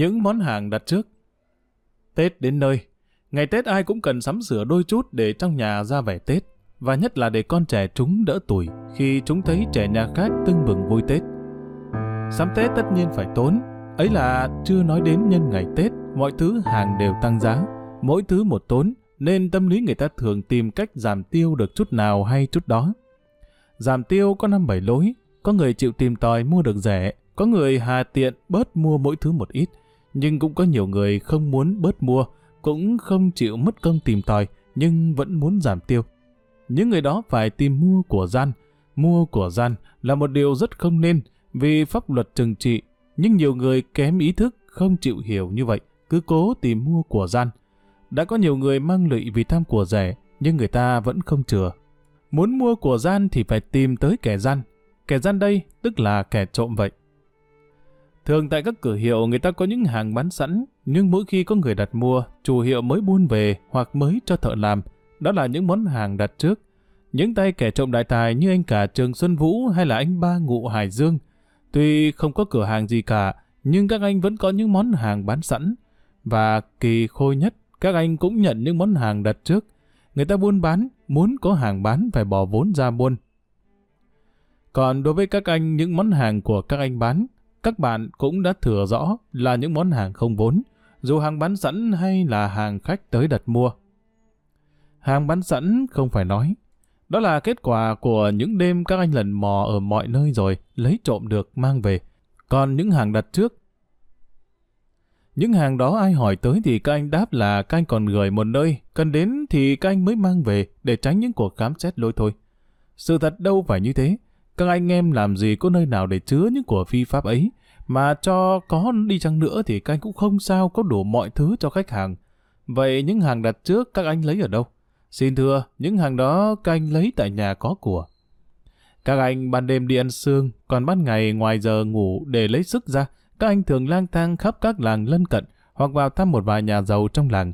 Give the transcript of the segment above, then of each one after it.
Những món hàng đặt trước. Tết đến nơi, ngày Tết ai cũng cần sắm sửa đôi chút để trong nhà ra vẻ Tết, và nhất là để con trẻ chúng đỡ tuổi khi chúng thấy trẻ nhà khác tưng bừng vui Tết. Sắm Tết tất nhiên phải tốn, ấy là chưa nói đến nhân ngày Tết, mọi thứ hàng đều tăng giá, mỗi thứ một tốn, nên tâm lý người ta thường tìm cách giảm tiêu được chút nào hay chút đó. Giảm tiêu có năm bảy lối, có người chịu tìm tòi mua được rẻ, có người hà tiện bớt mua mỗi thứ một ít, nhưng cũng có nhiều người không muốn bớt mua, cũng không chịu mất công tìm tòi, nhưng vẫn muốn giảm tiêu. Những người đó phải tìm mua của gian. Mua của gian là một điều rất không nên, vì pháp luật trừng trị, nhưng nhiều người kém ý thức không chịu hiểu như vậy, cứ cố tìm mua của gian. Đã có nhiều người mang lụy vì tham của rẻ, nhưng người ta vẫn không chừa. Muốn mua của gian thì phải tìm tới kẻ gian. Kẻ gian đây tức là kẻ trộm vậy. Thường tại các cửa hiệu người ta có những hàng bán sẵn, nhưng mỗi khi có người đặt mua, chủ hiệu mới buôn về hoặc mới cho thợ làm, đó là những món hàng đặt trước. Những tay kẻ trộm đại tài như anh cả Trường Xuân Vũ hay là anh ba Ngụ Hải Dương, tuy không có cửa hàng gì cả, nhưng các anh vẫn có những món hàng bán sẵn. Và kỳ khôi nhất, các anh cũng nhận những món hàng đặt trước. Người ta buôn bán, muốn có hàng bán phải bỏ vốn ra buôn. Còn đối với các anh, những món hàng của các anh bán, các bạn cũng đã thừa rõ là những món hàng không vốn, dù hàng bán sẵn hay là hàng khách tới đặt mua. Hàng bán sẵn không phải nói. Đó là kết quả của những đêm các anh lần mò ở mọi nơi rồi, lấy trộm được mang về. Còn những hàng đặt trước, những hàng đó ai hỏi tới thì các anh đáp là các anh còn gửi một nơi, cần đến thì các anh mới mang về để tránh những cuộc khám xét lôi thôi. Sự thật đâu phải như thế. Các anh em làm gì có nơi nào để chứa những của phi pháp ấy, mà cho có đi chăng nữa thì các anh cũng không sao có đủ mọi thứ cho khách hàng. Vậy những hàng đặt trước các anh lấy ở đâu? Xin thưa, những hàng đó các anh lấy tại nhà có của. Các anh ban đêm đi ăn sương, còn ban ngày ngoài giờ ngủ để lấy sức ra, các anh thường lang thang khắp các làng lân cận hoặc vào thăm một vài nhà giàu trong làng.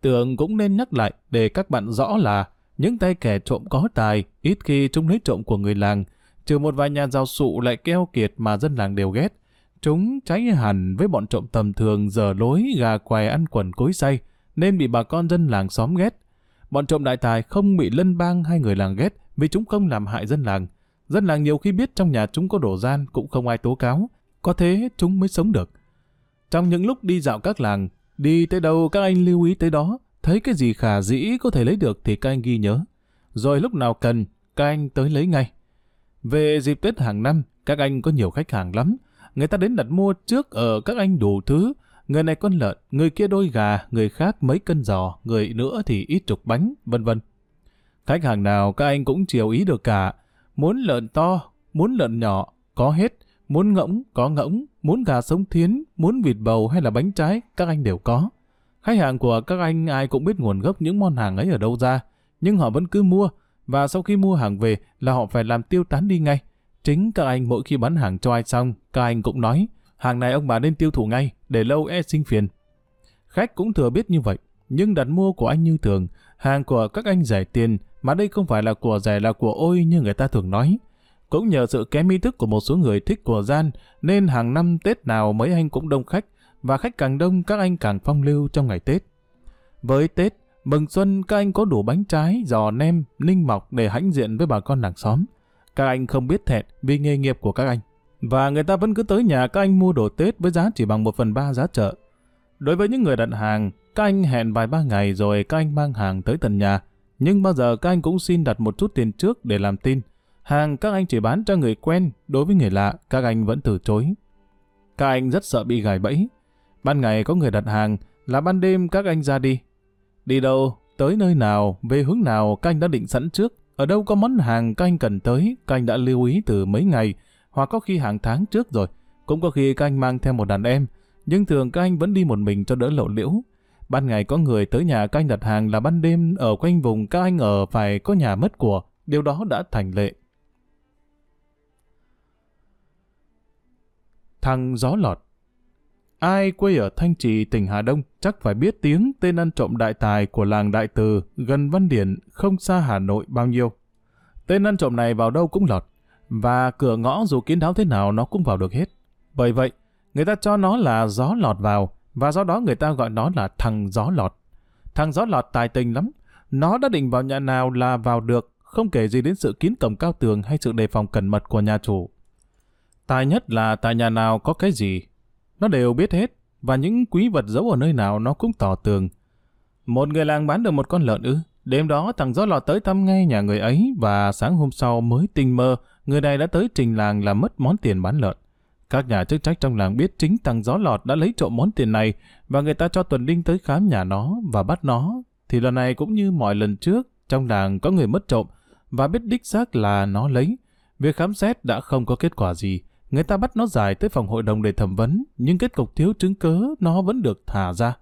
Tưởng cũng nên nhắc lại để các bạn rõ là những tay kẻ trộm có tài, ít khi chúng lấy trộm của người làng, trừ một vài nhà giàu sụ lại keo kiệt mà dân làng đều ghét. Chúng trái hẳn với bọn trộm tầm thường giờ lối gà què ăn quần cối say, nên bị bà con dân làng xóm ghét. Bọn trộm đại tài không bị lân bang hay người làng ghét vì chúng không làm hại dân làng. Dân làng nhiều khi biết trong nhà chúng có đổ gian cũng không ai tố cáo, có thế chúng mới sống được. Trong những lúc đi dạo các làng, đi tới đâu các anh lưu ý tới đó, thấy cái gì khả dĩ có thể lấy được thì các anh ghi nhớ. Rồi lúc nào cần, các anh tới lấy ngay. Về dịp Tết hàng năm, các anh có nhiều khách hàng lắm. Người ta đến đặt mua trước ở các anh đủ thứ. Người này con lợn, người kia đôi gà, người khác mấy cân giò, người nữa thì ít chục bánh, vân vân. Khách hàng nào các anh cũng chiều ý được cả. Muốn lợn to, muốn lợn nhỏ, có hết. Muốn ngỗng, có ngỗng. Muốn gà sống thiến, muốn vịt bầu hay là bánh trái, các anh đều có. Khách hàng của các anh ai cũng biết nguồn gốc những món hàng ấy ở đâu ra. Nhưng họ vẫn cứ mua, và sau khi mua hàng về là họ phải làm tiêu tán đi ngay. Chính các anh mỗi khi bán hàng cho ai xong, các anh cũng nói, hàng này ông bà nên tiêu thụ ngay, để lâu e sinh phiền. Khách cũng thừa biết như vậy, nhưng đặt mua của anh như thường, hàng của các anh rẻ tiền, mà đây không phải là của rẻ là của ôi như người ta thường nói. Cũng nhờ sự kém ý thức của một số người thích của gian, nên hàng năm Tết nào mấy anh cũng đông khách, và khách càng đông các anh càng phong lưu trong ngày Tết. Với Tết, Mừng xuân các anh có đủ bánh trái, giò nem, ninh mọc để hãnh diện với bà con làng xóm. Các anh không biết thẹn vì nghề nghiệp của các anh. Và người ta vẫn cứ tới nhà các anh mua đồ Tết với giá chỉ bằng một phần ba giá chợ. Đối với những người đặt hàng, các anh hẹn vài ba ngày rồi các anh mang hàng tới tận nhà. Nhưng bao giờ các anh cũng xin đặt một chút tiền trước để làm tin. Hàng các anh chỉ bán cho người quen, đối với người lạ, các anh vẫn từ chối. Các anh rất sợ bị gài bẫy. Ban ngày có người đặt hàng, là ban đêm các anh ra đi, Đi đâu, tới nơi nào, về hướng nào canh đã định sẵn trước. Ở đâu có món hàng canh cần tới, canh đã lưu ý từ mấy ngày, hoặc có khi hàng tháng trước rồi. Cũng có khi canh mang theo một đàn em, nhưng thường canh vẫn đi một mình cho đỡ lộ liễu. Ban ngày có người tới nhà canh đặt hàng là ban đêm ở quanh vùng các anh ở phải có nhà mất của. Điều đó đã thành lệ. Thằng gió lọt Ai quê ở Thanh Trì, tỉnh Hà Đông chắc phải biết tiếng tên ăn trộm đại tài của làng Đại Từ gần Văn Điển, không xa Hà Nội bao nhiêu. Tên ăn trộm này vào đâu cũng lọt, và cửa ngõ dù kiến đáo thế nào nó cũng vào được hết. Bởi vậy, Người ta cho nó là gió lọt vào, và do đó người ta gọi nó là thằng gió lọt. Thằng gió lọt tài tình lắm. Nó đã định vào nhà nào là vào được, không kể gì đến sự kín cổng cao tường hay sự đề phòng cẩn mật của nhà chủ. Tài nhất là tại nhà nào có cái gì, nó đều biết hết, và những quý vật giấu ở nơi nào nó cũng tỏ tường. Một người làng bán được một con lợn ư, đêm đó thằng gió lọt tới thăm ngay nhà người ấy và sáng hôm sau mới tình mơ, người này đã tới trình làng là mất món tiền bán lợn. Các nhà chức trách trong làng biết chính thằng gió lọt đã lấy trộm món tiền này và người ta cho tuần Linh tới khám nhà nó và bắt nó. Thì lần này cũng như mọi lần trước, trong làng có người mất trộm và biết đích xác là nó lấy. Việc khám xét đã không có kết quả gì. Người ta bắt nó giải tới phòng hội đồng để thẩm vấn, nhưng kết cục thiếu chứng cớ nó vẫn được thả ra.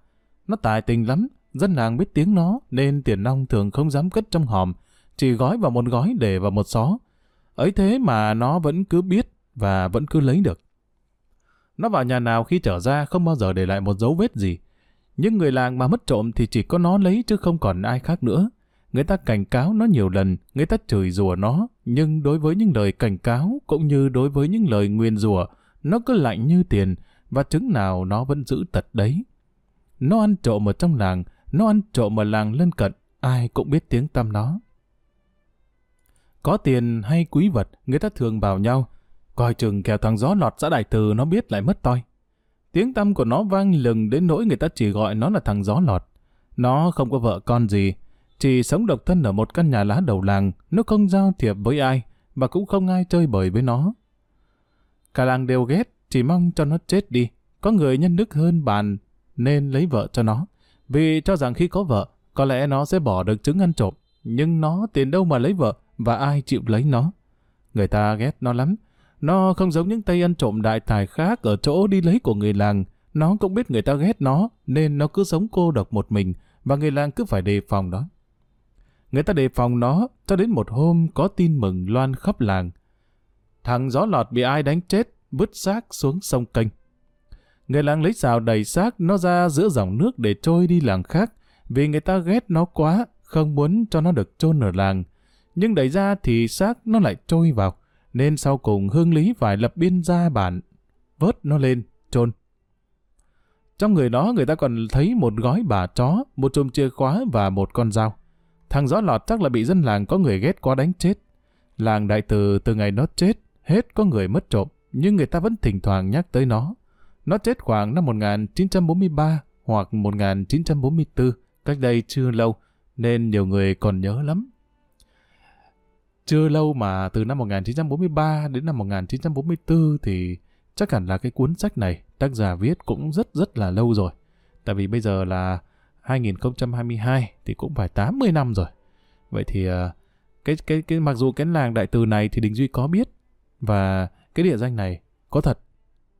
Nó tài tình lắm, dân làng biết tiếng nó nên tiền nong thường không dám cất trong hòm, chỉ gói vào một gói để vào một xó. Ấy thế mà nó vẫn cứ biết và vẫn cứ lấy được. Nó vào nhà nào khi trở ra không bao giờ để lại một dấu vết gì. những người làng mà mất trộm thì chỉ có nó lấy chứ không còn ai khác nữa. Người ta cảnh cáo nó nhiều lần, người ta chửi rủa nó, nhưng đối với những lời cảnh cáo cũng như đối với những lời nguyền rủa, nó cứ lạnh như tiền và chứng nào nó vẫn giữ tật đấy. Nó ăn trộm ở trong làng, nó ăn trộm ở làng lân cận, ai cũng biết tiếng tăm nó. Có tiền hay quý vật, người ta thường bảo nhau, Coi chừng kẻo thằng gió lọt xã đại từ nó biết lại mất toi. Tiếng tâm của nó vang lừng đến nỗi người ta chỉ gọi nó là thằng gió lọt. Nó không có vợ con gì, chỉ sống độc thân ở một căn nhà lá đầu làng, nó không giao thiệp với ai, và cũng không ai chơi bời với nó. Cả làng đều ghét, chỉ mong cho nó chết đi. Có người nhân đức hơn bàn nên lấy vợ cho nó. Vì cho rằng khi có vợ, có lẽ nó sẽ bỏ được trứng ăn trộm. Nhưng nó tiền đâu mà lấy vợ, và ai chịu lấy nó. Người ta ghét nó lắm, nó không giống những tay ăn trộm đại tài khác ở chỗ đi lấy của người làng. Nó cũng biết người ta ghét nó, nên nó cứ sống cô độc một mình, và người làng cứ phải đề phòng đó. Người ta đề phòng nó, cho đến một hôm có tin mừng loan khắp làng. Thằng gió lọt bị ai đánh chết, vứt xác xuống sông kênh. Người làng lấy xào đầy xác nó ra giữa dòng nước để trôi đi làng khác, vì người ta ghét nó quá, không muốn cho nó được chôn ở làng. Nhưng đẩy ra thì xác nó lại trôi vào nên sau cùng Hương Lý phải lập biên gia bản, vớt nó lên, chôn. Trong người đó người ta còn thấy một gói bà chó, một chùm chìa khóa và một con dao. Thằng gió lọt chắc là bị dân làng có người ghét quá đánh chết. Làng đại từ từ ngày nó chết, hết có người mất trộm, nhưng người ta vẫn thỉnh thoảng nhắc tới nó. Nó chết khoảng năm 1943 hoặc 1944, cách đây chưa lâu, nên nhiều người còn nhớ lắm. Chưa lâu mà từ năm 1943 đến năm 1944 thì chắc hẳn là cái cuốn sách này tác giả viết cũng rất rất là lâu rồi. Tại vì bây giờ là 2022 thì cũng phải 80 năm rồi. Vậy thì ờ, cái cái cái, mặc dù cái làng đại từ này thì Đình Duy có biết và cái địa danh này có thật,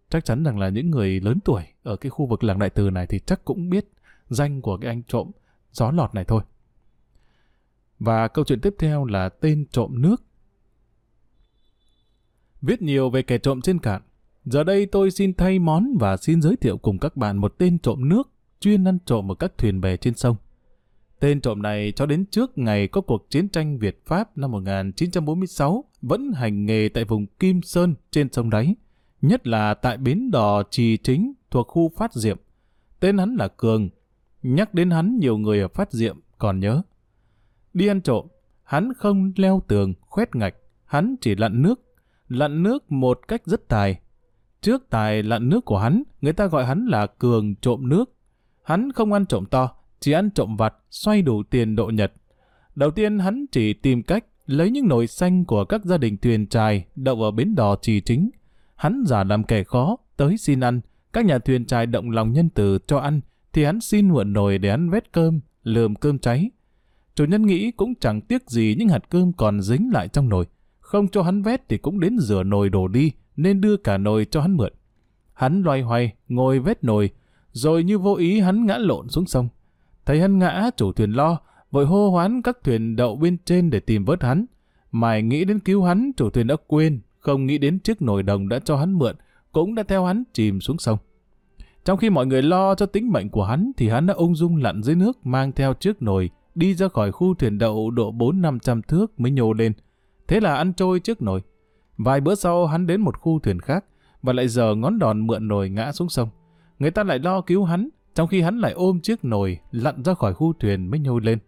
chắc chắn rằng là những người lớn tuổi ở cái khu vực làng đại từ này thì chắc cũng biết danh của cái anh trộm gió lọt này thôi. Và câu chuyện tiếp theo là tên trộm nước. Viết nhiều về kẻ trộm trên cạn. Giờ đây tôi xin thay món và xin giới thiệu cùng các bạn một tên trộm nước chuyên ăn trộm ở các thuyền bè trên sông. Tên trộm này cho đến trước ngày có cuộc chiến tranh Việt-Pháp năm 1946 vẫn hành nghề tại vùng Kim Sơn trên sông Đáy, nhất là tại bến đò Trì Chính thuộc khu Phát Diệm. Tên hắn là Cường. Nhắc đến hắn nhiều người ở Phát Diệm còn nhớ. Đi ăn trộm, hắn không leo tường, khoét ngạch, hắn chỉ lặn nước. Lặn nước một cách rất tài. Trước tài lặn nước của hắn, người ta gọi hắn là cường trộm nước. Hắn không ăn trộm to, chỉ ăn trộm vặt, xoay đủ tiền độ nhật. Đầu tiên hắn chỉ tìm cách lấy những nồi xanh của các gia đình thuyền trài đậu ở bến đò trì chính. Hắn giả làm kẻ khó, tới xin ăn. Các nhà thuyền trài động lòng nhân từ cho ăn, thì hắn xin mượn nồi để ăn vét cơm, lườm cơm cháy. Chủ nhân nghĩ cũng chẳng tiếc gì những hạt cơm còn dính lại trong nồi. Không cho hắn vét thì cũng đến rửa nồi đổ đi, nên đưa cả nồi cho hắn mượn. Hắn loay hoay, ngồi vét nồi, rồi như vô ý hắn ngã lộn xuống sông. Thấy hắn ngã, chủ thuyền lo, vội hô hoán các thuyền đậu bên trên để tìm vớt hắn. mài nghĩ đến cứu hắn, chủ thuyền đã quên, không nghĩ đến chiếc nồi đồng đã cho hắn mượn, cũng đã theo hắn chìm xuống sông. Trong khi mọi người lo cho tính mệnh của hắn, thì hắn đã ung dung lặn dưới nước mang theo chiếc nồi, đi ra khỏi khu thuyền đậu độ 4-500 thước mới nhô lên. Thế là ăn trôi chiếc nồi. Vài bữa sau hắn đến một khu thuyền khác, và lại giờ ngón đòn mượn nồi ngã xuống sông. Người ta lại lo cứu hắn, trong khi hắn lại ôm chiếc nồi lặn ra khỏi khu thuyền mới nhô lên.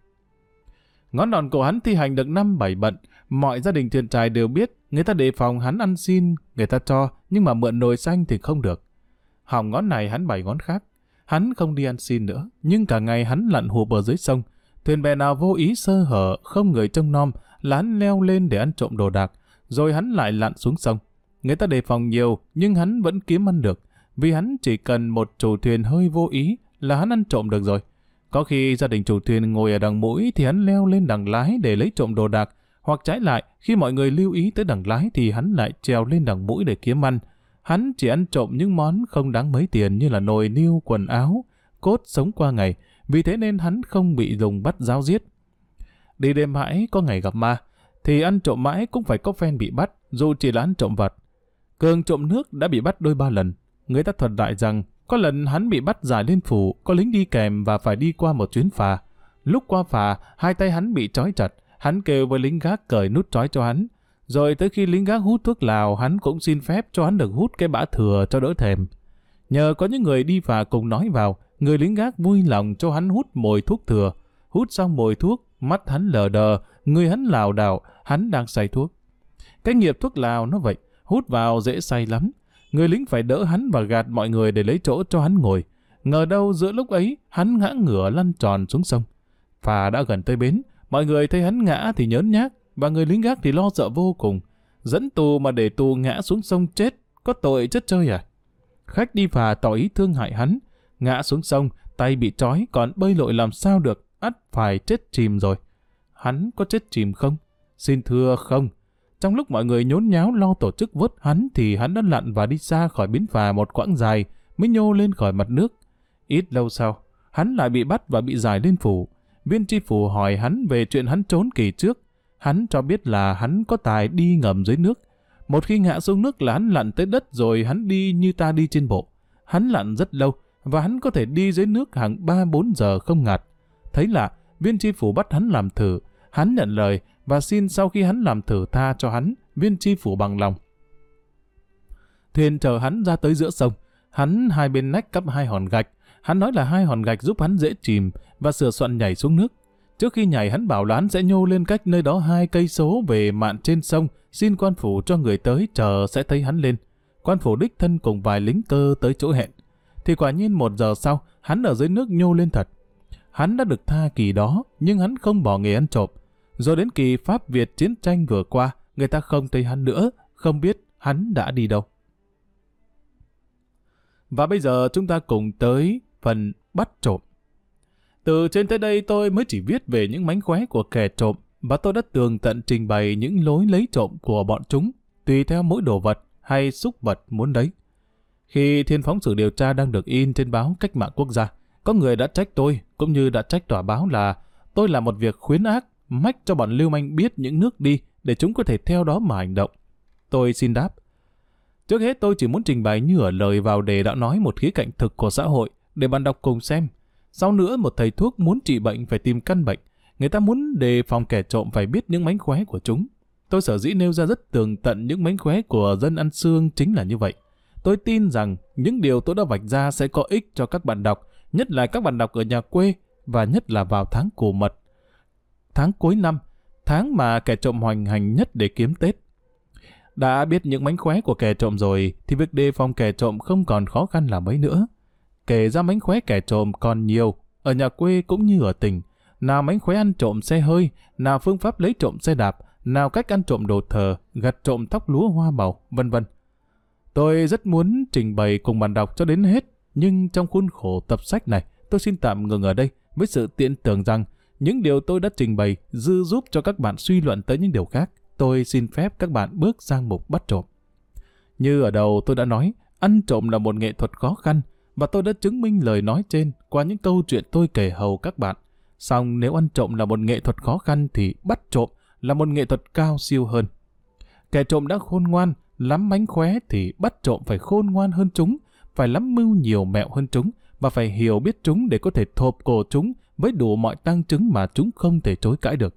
Ngón đòn của hắn thi hành được năm bảy bận, mọi gia đình thuyền trài đều biết, người ta đề phòng hắn ăn xin, người ta cho, nhưng mà mượn nồi xanh thì không được. Hỏng ngón này hắn bảy ngón khác, hắn không đi ăn xin nữa, nhưng cả ngày hắn lặn hụp ở dưới sông, thuyền bè nào vô ý sơ hở, không người trông nom, là hắn leo lên để ăn trộm đồ đạc, rồi hắn lại lặn xuống sông. Người ta đề phòng nhiều, nhưng hắn vẫn kiếm ăn được, vì hắn chỉ cần một chủ thuyền hơi vô ý là hắn ăn trộm được rồi. Có khi gia đình chủ thuyền ngồi ở đằng mũi thì hắn leo lên đằng lái để lấy trộm đồ đạc, hoặc trái lại, khi mọi người lưu ý tới đằng lái thì hắn lại trèo lên đằng mũi để kiếm ăn. Hắn chỉ ăn trộm những món không đáng mấy tiền như là nồi niêu, quần áo, cốt sống qua ngày, vì thế nên hắn không bị dùng bắt giao giết. Đi đêm mãi có ngày gặp ma, thì ăn trộm mãi cũng phải có phen bị bắt, dù chỉ là ăn trộm vật. Cường trộm nước đã bị bắt đôi ba lần. Người ta thuật lại rằng, có lần hắn bị bắt giải lên phủ, có lính đi kèm và phải đi qua một chuyến phà. Lúc qua phà, hai tay hắn bị trói chặt, hắn kêu với lính gác cởi nút trói cho hắn. Rồi tới khi lính gác hút thuốc lào, hắn cũng xin phép cho hắn được hút cái bã thừa cho đỡ thèm. Nhờ có những người đi phà cùng nói vào, người lính gác vui lòng cho hắn hút mồi thuốc thừa. Hút xong mồi thuốc, mắt hắn lờ đờ, người hắn lảo đảo, hắn đang say thuốc. Cái nghiệp thuốc lào nó vậy, hút vào dễ say lắm. Người lính phải đỡ hắn và gạt mọi người để lấy chỗ cho hắn ngồi. Ngờ đâu giữa lúc ấy, hắn ngã ngửa lăn tròn xuống sông. Phà đã gần tới bến, mọi người thấy hắn ngã thì nhớn nhác, và người lính gác thì lo sợ vô cùng. Dẫn tù mà để tù ngã xuống sông chết, có tội chất chơi à? Khách đi phà tỏ ý thương hại hắn, ngã xuống sông, tay bị trói còn bơi lội làm sao được, ắt phải chết chìm rồi. Hắn có chết chìm không? Xin thưa không. Trong lúc mọi người nhốn nháo lo tổ chức vớt hắn thì hắn đã lặn và đi xa khỏi bến phà một quãng dài mới nhô lên khỏi mặt nước. Ít lâu sau, hắn lại bị bắt và bị giải lên phủ. Viên tri phủ hỏi hắn về chuyện hắn trốn kỳ trước. Hắn cho biết là hắn có tài đi ngầm dưới nước. Một khi ngã xuống nước là hắn lặn tới đất rồi hắn đi như ta đi trên bộ. Hắn lặn rất lâu và hắn có thể đi dưới nước hàng 3-4 giờ không ngạt. Thấy lạ, viên tri phủ bắt hắn làm thử. Hắn nhận lời và xin sau khi hắn làm thử tha cho hắn, viên tri phủ bằng lòng. Thuyền chờ hắn ra tới giữa sông. Hắn hai bên nách cắp hai hòn gạch. Hắn nói là hai hòn gạch giúp hắn dễ chìm và sửa soạn nhảy xuống nước. Trước khi nhảy hắn bảo là hắn sẽ nhô lên cách nơi đó hai cây số về mạn trên sông, xin quan phủ cho người tới chờ sẽ thấy hắn lên. Quan phủ đích thân cùng vài lính cơ tới chỗ hẹn. Thì quả nhiên một giờ sau, hắn ở dưới nước nhô lên thật. Hắn đã được tha kỳ đó, nhưng hắn không bỏ nghề ăn trộm. Rồi đến kỳ Pháp Việt chiến tranh vừa qua, người ta không thấy hắn nữa, không biết hắn đã đi đâu. Và bây giờ chúng ta cùng tới phần bắt trộm. Từ trên tới đây tôi mới chỉ viết về những mánh khóe của kẻ trộm và tôi đã tường tận trình bày những lối lấy trộm của bọn chúng tùy theo mỗi đồ vật hay xúc vật muốn đấy. Khi thiên phóng sự điều tra đang được in trên báo Cách mạng Quốc gia, có người đã trách tôi cũng như đã trách tòa báo là tôi làm một việc khuyến ác, mách cho bọn lưu manh biết những nước đi để chúng có thể theo đó mà hành động. Tôi xin đáp. Trước hết tôi chỉ muốn trình bày như ở lời vào đề đã nói một khía cạnh thực của xã hội để bạn đọc cùng xem. Sau nữa một thầy thuốc muốn trị bệnh phải tìm căn bệnh. Người ta muốn đề phòng kẻ trộm phải biết những mánh khóe của chúng. Tôi sở dĩ nêu ra rất tường tận những mánh khóe của dân ăn xương chính là như vậy. Tôi tin rằng những điều tôi đã vạch ra sẽ có ích cho các bạn đọc, nhất là các bạn đọc ở nhà quê và nhất là vào tháng cổ mật. Tháng cuối năm, tháng mà kẻ trộm hoành hành nhất để kiếm Tết. Đã biết những mánh khóe của kẻ trộm rồi thì việc đề phòng kẻ trộm không còn khó khăn là mấy nữa. Kể ra mánh khóe kẻ trộm còn nhiều, ở nhà quê cũng như ở tỉnh. Nào mánh khóe ăn trộm xe hơi, nào phương pháp lấy trộm xe đạp, nào cách ăn trộm đồ thờ, gặt trộm tóc lúa hoa màu, vân vân. Tôi rất muốn trình bày cùng bạn đọc cho đến hết, nhưng trong khuôn khổ tập sách này, tôi xin tạm ngừng ở đây với sự tiện tưởng rằng những điều tôi đã trình bày dư giúp cho các bạn suy luận tới những điều khác. Tôi xin phép các bạn bước sang mục bắt trộm. Như ở đầu tôi đã nói, ăn trộm là một nghệ thuật khó khăn, và tôi đã chứng minh lời nói trên qua những câu chuyện tôi kể hầu các bạn. Song nếu ăn trộm là một nghệ thuật khó khăn thì bắt trộm là một nghệ thuật cao siêu hơn. Kẻ trộm đã khôn ngoan, lắm mánh khóe thì bắt trộm phải khôn ngoan hơn chúng, phải lắm mưu nhiều mẹo hơn chúng và phải hiểu biết chúng để có thể thộp cổ chúng với đủ mọi tăng chứng mà chúng không thể chối cãi được.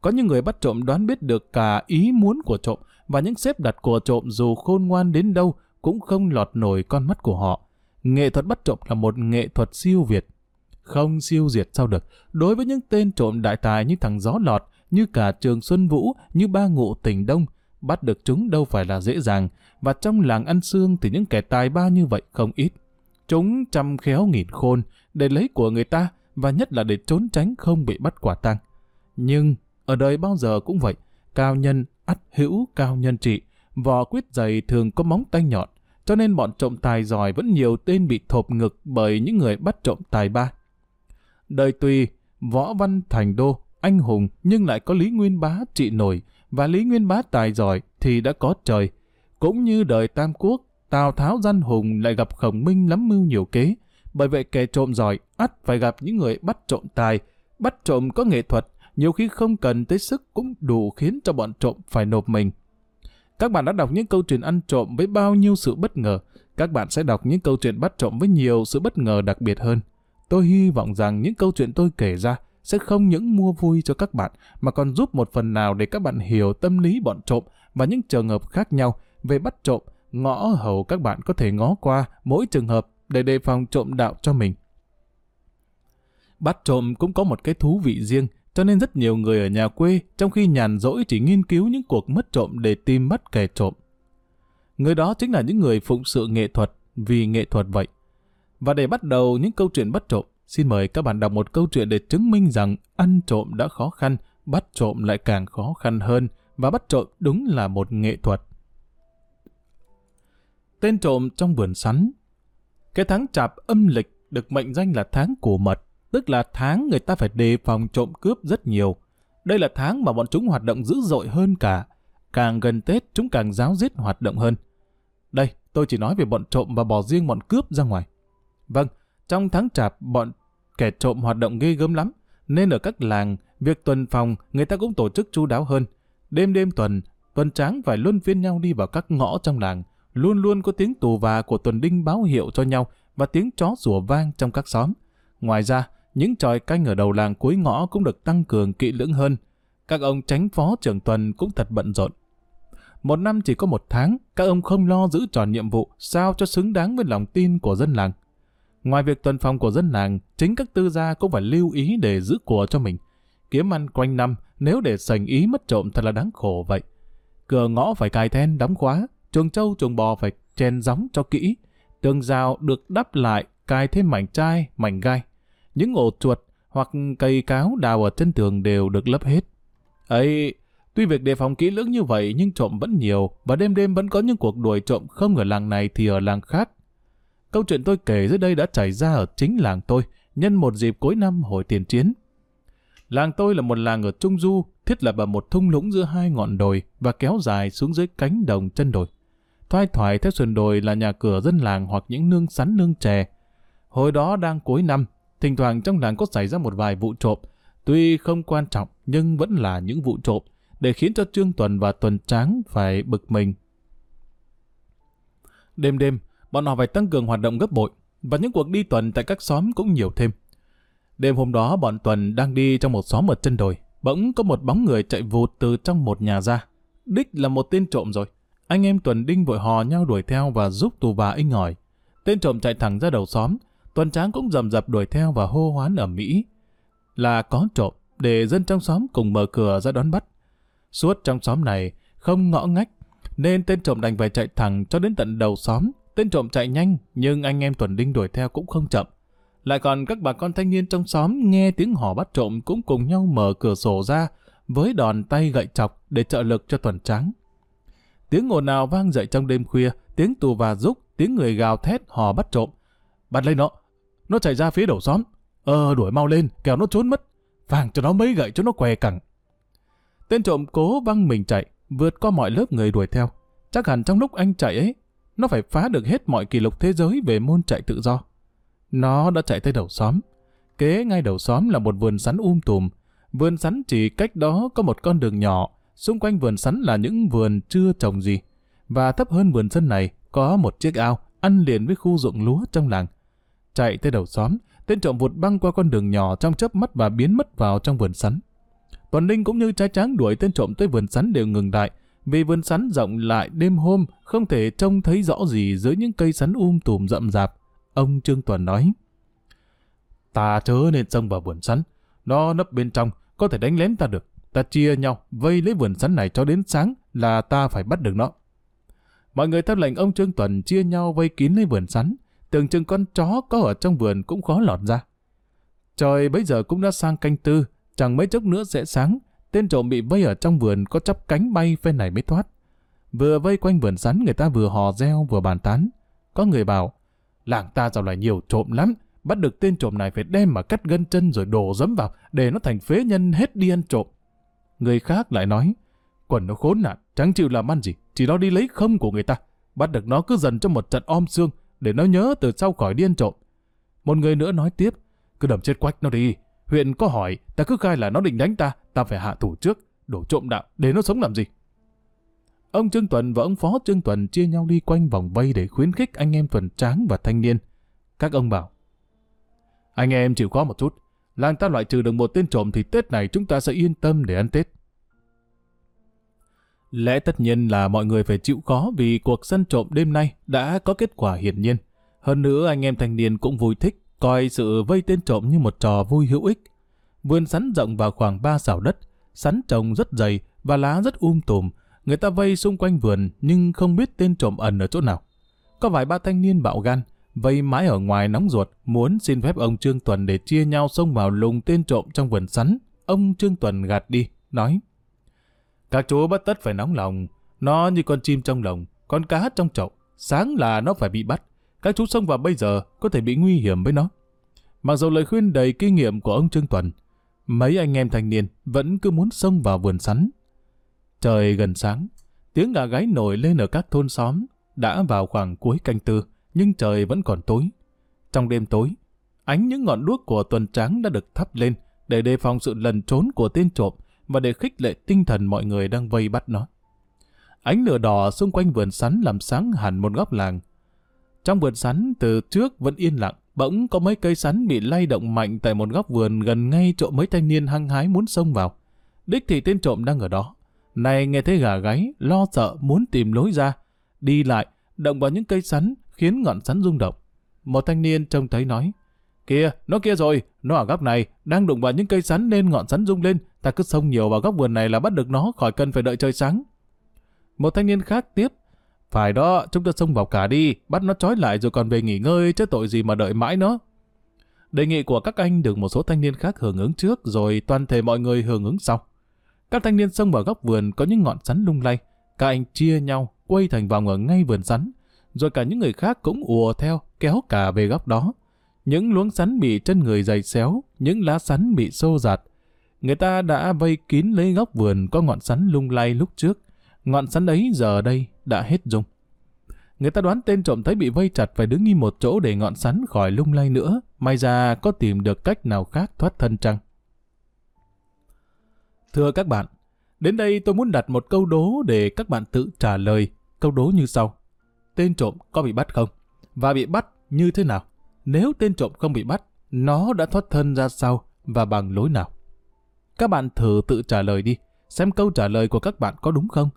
Có những người bắt trộm đoán biết được cả ý muốn của trộm và những xếp đặt của trộm dù khôn ngoan đến đâu cũng không lọt nổi con mắt của họ. Nghệ thuật bắt trộm là một nghệ thuật siêu việt. Không siêu diệt sao được. Đối với những tên trộm đại tài như thằng gió lọt, như cả trường Xuân Vũ, như ba ngụ tỉnh Đông, bắt được chúng đâu phải là dễ dàng, và trong làng ăn xương thì những kẻ tài ba như vậy không ít. Chúng chăm khéo nghìn khôn để lấy của người ta và nhất là để trốn tránh không bị bắt quả tang. Nhưng ở đời bao giờ cũng vậy, cao nhân ắt hữu cao nhân trị, vò quyết dày thường có móng tay nhọn, cho nên bọn trộm tài giỏi vẫn nhiều tên bị thộp ngực bởi những người bắt trộm tài ba. Đời tùy, võ văn thành đô, anh hùng nhưng lại có Lý Nguyên Bá trị nổi, và Lý Nguyên Bá tài giỏi thì đã có trời. Cũng như đời Tam Quốc, Tào Tháo gian hùng lại gặp Khổng Minh lắm mưu nhiều kế, bởi vậy kẻ trộm giỏi ắt phải gặp những người bắt trộm tài, bắt trộm có nghệ thuật, nhiều khi không cần tới sức cũng đủ khiến cho bọn trộm phải nộp mình. Các bạn đã đọc những câu chuyện ăn trộm với bao nhiêu sự bất ngờ, các bạn sẽ đọc những câu chuyện bắt trộm với nhiều sự bất ngờ đặc biệt hơn. Tôi hy vọng rằng những câu chuyện tôi kể ra sẽ không những mua vui cho các bạn, mà còn giúp một phần nào để các bạn hiểu tâm lý bọn trộm và những trường hợp khác nhau về bắt trộm, ngõ hầu các bạn có thể ngó qua mỗi trường hợp để đề phòng trộm đạo cho mình. Bắt trộm cũng có một cái thú vị riêng, cho nên rất nhiều người ở nhà quê trong khi nhàn rỗi chỉ nghiên cứu những cuộc mất trộm để tìm bắt kẻ trộm. Người đó chính là những người phụng sự nghệ thuật vì nghệ thuật vậy. Và để bắt đầu những câu chuyện bắt trộm, xin mời các bạn đọc một câu chuyện để chứng minh rằng ăn trộm đã khó khăn, bắt trộm lại càng khó khăn hơn và bắt trộm đúng là một nghệ thuật. Tên trộm trong vườn sắn cái tháng chạp âm lịch được mệnh danh là tháng cổ mật tức là tháng người ta phải đề phòng trộm cướp rất nhiều. Đây là tháng mà bọn chúng hoạt động dữ dội hơn cả. Càng gần Tết chúng càng giáo giết hoạt động hơn. Đây, tôi chỉ nói về bọn trộm và bỏ riêng bọn cướp ra ngoài. Vâng, trong tháng chạp bọn kẻ trộm hoạt động ghê gớm lắm, nên ở các làng, việc tuần phòng người ta cũng tổ chức chu đáo hơn. Đêm đêm tuần, tuần tráng phải luân phiên nhau đi vào các ngõ trong làng, luôn luôn có tiếng tù và của tuần đinh báo hiệu cho nhau và tiếng chó sủa vang trong các xóm. Ngoài ra, những tròi canh ở đầu làng cuối ngõ cũng được tăng cường kỹ lưỡng hơn. Các ông tránh phó trưởng tuần cũng thật bận rộn. Một năm chỉ có một tháng, các ông không lo giữ tròn nhiệm vụ sao cho xứng đáng với lòng tin của dân làng. Ngoài việc tuần phòng của dân làng, chính các tư gia cũng phải lưu ý để giữ của cho mình. Kiếm ăn quanh năm, nếu để sành ý mất trộm thật là đáng khổ vậy. Cửa ngõ phải cài then đóng khóa, chuồng trâu chuồng bò phải chèn gióng cho kỹ. Tường rào được đắp lại, cài thêm mảnh chai, mảnh gai. Những ổ chuột hoặc cây cáo đào ở chân tường đều được lấp hết. ấy tuy việc đề phòng kỹ lưỡng như vậy nhưng trộm vẫn nhiều và đêm đêm vẫn có những cuộc đuổi trộm không ở làng này thì ở làng khác. Câu chuyện tôi kể dưới đây đã xảy ra ở chính làng tôi nhân một dịp cuối năm hồi tiền chiến. Làng tôi là một làng ở Trung Du, thiết lập ở một thung lũng giữa hai ngọn đồi và kéo dài xuống dưới cánh đồng chân đồi. Thoai thoải theo sườn đồi là nhà cửa dân làng hoặc những nương sắn nương chè. Hồi đó đang cuối năm, Thỉnh thoảng trong làng có xảy ra một vài vụ trộm, tuy không quan trọng nhưng vẫn là những vụ trộm, để khiến cho Trương Tuần và Tuần Tráng phải bực mình. Đêm đêm, bọn họ phải tăng cường hoạt động gấp bội, và những cuộc đi tuần tại các xóm cũng nhiều thêm. Đêm hôm đó bọn Tuần đang đi trong một xóm ở chân đồi, bỗng có một bóng người chạy vụt từ trong một nhà ra. Đích là một tên trộm rồi. Anh em Tuần Đinh vội hò nhau đuổi theo và giúp tù bà inh ỏi. Tên trộm chạy thẳng ra đầu xóm, Tuần Tráng cũng dầm dập đuổi theo và hô hoán ở Mỹ là có trộm để dân trong xóm cùng mở cửa ra đón bắt. Suốt trong xóm này không ngõ ngách nên tên trộm đành phải chạy thẳng cho đến tận đầu xóm. Tên trộm chạy nhanh nhưng anh em Tuần Đinh đuổi theo cũng không chậm. Lại còn các bà con thanh niên trong xóm nghe tiếng hò bắt trộm cũng cùng nhau mở cửa sổ ra với đòn tay gậy chọc để trợ lực cho Tuần Tráng. Tiếng ồn nào vang dậy trong đêm khuya, tiếng tù và rúc, tiếng người gào thét hò bắt trộm. Bắt lấy nó, nó chạy ra phía đầu xóm. Ờ, đuổi mau lên, kẻo nó trốn mất. Vàng cho nó mấy gậy cho nó què cẳng. Tên trộm cố văng mình chạy, vượt qua mọi lớp người đuổi theo. Chắc hẳn trong lúc anh chạy ấy, nó phải phá được hết mọi kỷ lục thế giới về môn chạy tự do. Nó đã chạy tới đầu xóm. Kế ngay đầu xóm là một vườn sắn um tùm. Vườn sắn chỉ cách đó có một con đường nhỏ, xung quanh vườn sắn là những vườn chưa trồng gì. Và thấp hơn vườn sân này có một chiếc ao ăn liền với khu ruộng lúa trong làng. Chạy tới đầu xóm, tên trộm vụt băng qua con đường nhỏ trong chớp mắt và biến mất vào trong vườn sắn. Tuần Linh cũng như trái tráng đuổi tên trộm tới vườn sắn đều ngừng lại, Vì vườn sắn rộng lại đêm hôm không thể trông thấy rõ gì dưới những cây sắn um tùm rậm rạp. Ông Trương Tuần nói. Ta chớ nên xông vào vườn sắn. Nó nấp bên trong, có thể đánh lén ta được. Ta chia nhau, vây lấy vườn sắn này cho đến sáng là ta phải bắt được nó. Mọi người theo lệnh ông Trương Tuần chia nhau vây kín lấy vườn sắn. Tưởng chừng con chó có ở trong vườn cũng khó lọt ra. Trời bây giờ cũng đã sang canh tư, chẳng mấy chốc nữa sẽ sáng. Tên trộm bị vây ở trong vườn có chắp cánh bay phen này mới thoát. Vừa vây quanh vườn sắn người ta vừa hò reo vừa bàn tán. Có người bảo, làng ta dạo này nhiều trộm lắm, bắt được tên trộm này phải đem mà cắt gân chân rồi đổ dấm vào để nó thành phế nhân hết đi ăn trộm. Người khác lại nói, quần nó khốn nạn, chẳng chịu làm ăn gì, chỉ nó đi lấy không của người ta. Bắt được nó cứ dần cho một trận om xương để nó nhớ từ sau khỏi điên trộm. Một người nữa nói tiếp, cứ đầm chết quách nó đi. Huyện có hỏi, ta cứ khai là nó định đánh ta, ta phải hạ thủ trước, đổ trộm đạo, để nó sống làm gì. Ông Trương Tuần và ông Phó Trương Tuần chia nhau đi quanh vòng vây để khuyến khích anh em tuần tráng và thanh niên. Các ông bảo, anh em chịu khó một chút, làng ta loại trừ được một tên trộm thì Tết này chúng ta sẽ yên tâm để ăn Tết. Lẽ tất nhiên là mọi người phải chịu khó vì cuộc săn trộm đêm nay đã có kết quả hiển nhiên. Hơn nữa anh em thanh niên cũng vui thích, coi sự vây tên trộm như một trò vui hữu ích. Vườn sắn rộng vào khoảng 3 xảo đất, sắn trồng rất dày và lá rất um tùm. Người ta vây xung quanh vườn nhưng không biết tên trộm ẩn ở chỗ nào. Có vài ba thanh niên bạo gan, vây mãi ở ngoài nóng ruột, muốn xin phép ông Trương Tuần để chia nhau xông vào lùng tên trộm trong vườn sắn. Ông Trương Tuần gạt đi, nói Các chú bất tất phải nóng lòng, nó như con chim trong lồng, con cá trong chậu, sáng là nó phải bị bắt. Các chú xông vào bây giờ có thể bị nguy hiểm với nó. Mặc dù lời khuyên đầy kinh nghiệm của ông Trương Tuần, mấy anh em thanh niên vẫn cứ muốn xông vào vườn sắn. Trời gần sáng, tiếng gà gáy nổi lên ở các thôn xóm, đã vào khoảng cuối canh tư, nhưng trời vẫn còn tối. Trong đêm tối, ánh những ngọn đuốc của tuần tráng đã được thắp lên để đề phòng sự lần trốn của tên trộm và để khích lệ tinh thần mọi người đang vây bắt nó. Ánh lửa đỏ xung quanh vườn sắn làm sáng hẳn một góc làng. Trong vườn sắn từ trước vẫn yên lặng, bỗng có mấy cây sắn bị lay động mạnh tại một góc vườn gần ngay chỗ mấy thanh niên hăng hái muốn xông vào. Đích thì tên trộm đang ở đó. Này nghe thấy gà gáy, lo sợ muốn tìm lối ra. Đi lại, động vào những cây sắn, khiến ngọn sắn rung động. Một thanh niên trông thấy nói, Kìa, nó kia rồi, nó ở góc này, đang đụng vào những cây sắn nên ngọn sắn rung lên, ta cứ xông nhiều vào góc vườn này là bắt được nó, khỏi cần phải đợi trời sáng. Một thanh niên khác tiếp, phải đó, chúng ta xông vào cả đi, bắt nó trói lại rồi còn về nghỉ ngơi, chứ tội gì mà đợi mãi nó. Đề nghị của các anh được một số thanh niên khác hưởng ứng trước, rồi toàn thể mọi người hưởng ứng sau. Các thanh niên xông vào góc vườn có những ngọn sắn lung lay, các anh chia nhau, quay thành vòng ở ngay vườn sắn, rồi cả những người khác cũng ùa theo, kéo cả về góc đó. Những luống sắn bị chân người dày xéo, những lá sắn bị xô giạt. Người ta đã vây kín lấy góc vườn có ngọn sắn lung lay lúc trước. Ngọn sắn ấy giờ đây đã hết dung. Người ta đoán tên trộm thấy bị vây chặt phải đứng im một chỗ để ngọn sắn khỏi lung lay nữa. May ra có tìm được cách nào khác thoát thân chăng? Thưa các bạn, đến đây tôi muốn đặt một câu đố để các bạn tự trả lời. Câu đố như sau. Tên trộm có bị bắt không? Và bị bắt như thế nào? Nếu tên trộm không bị bắt, nó đã thoát thân ra sao và bằng lối nào? Các bạn thử tự trả lời đi, xem câu trả lời của các bạn có đúng không?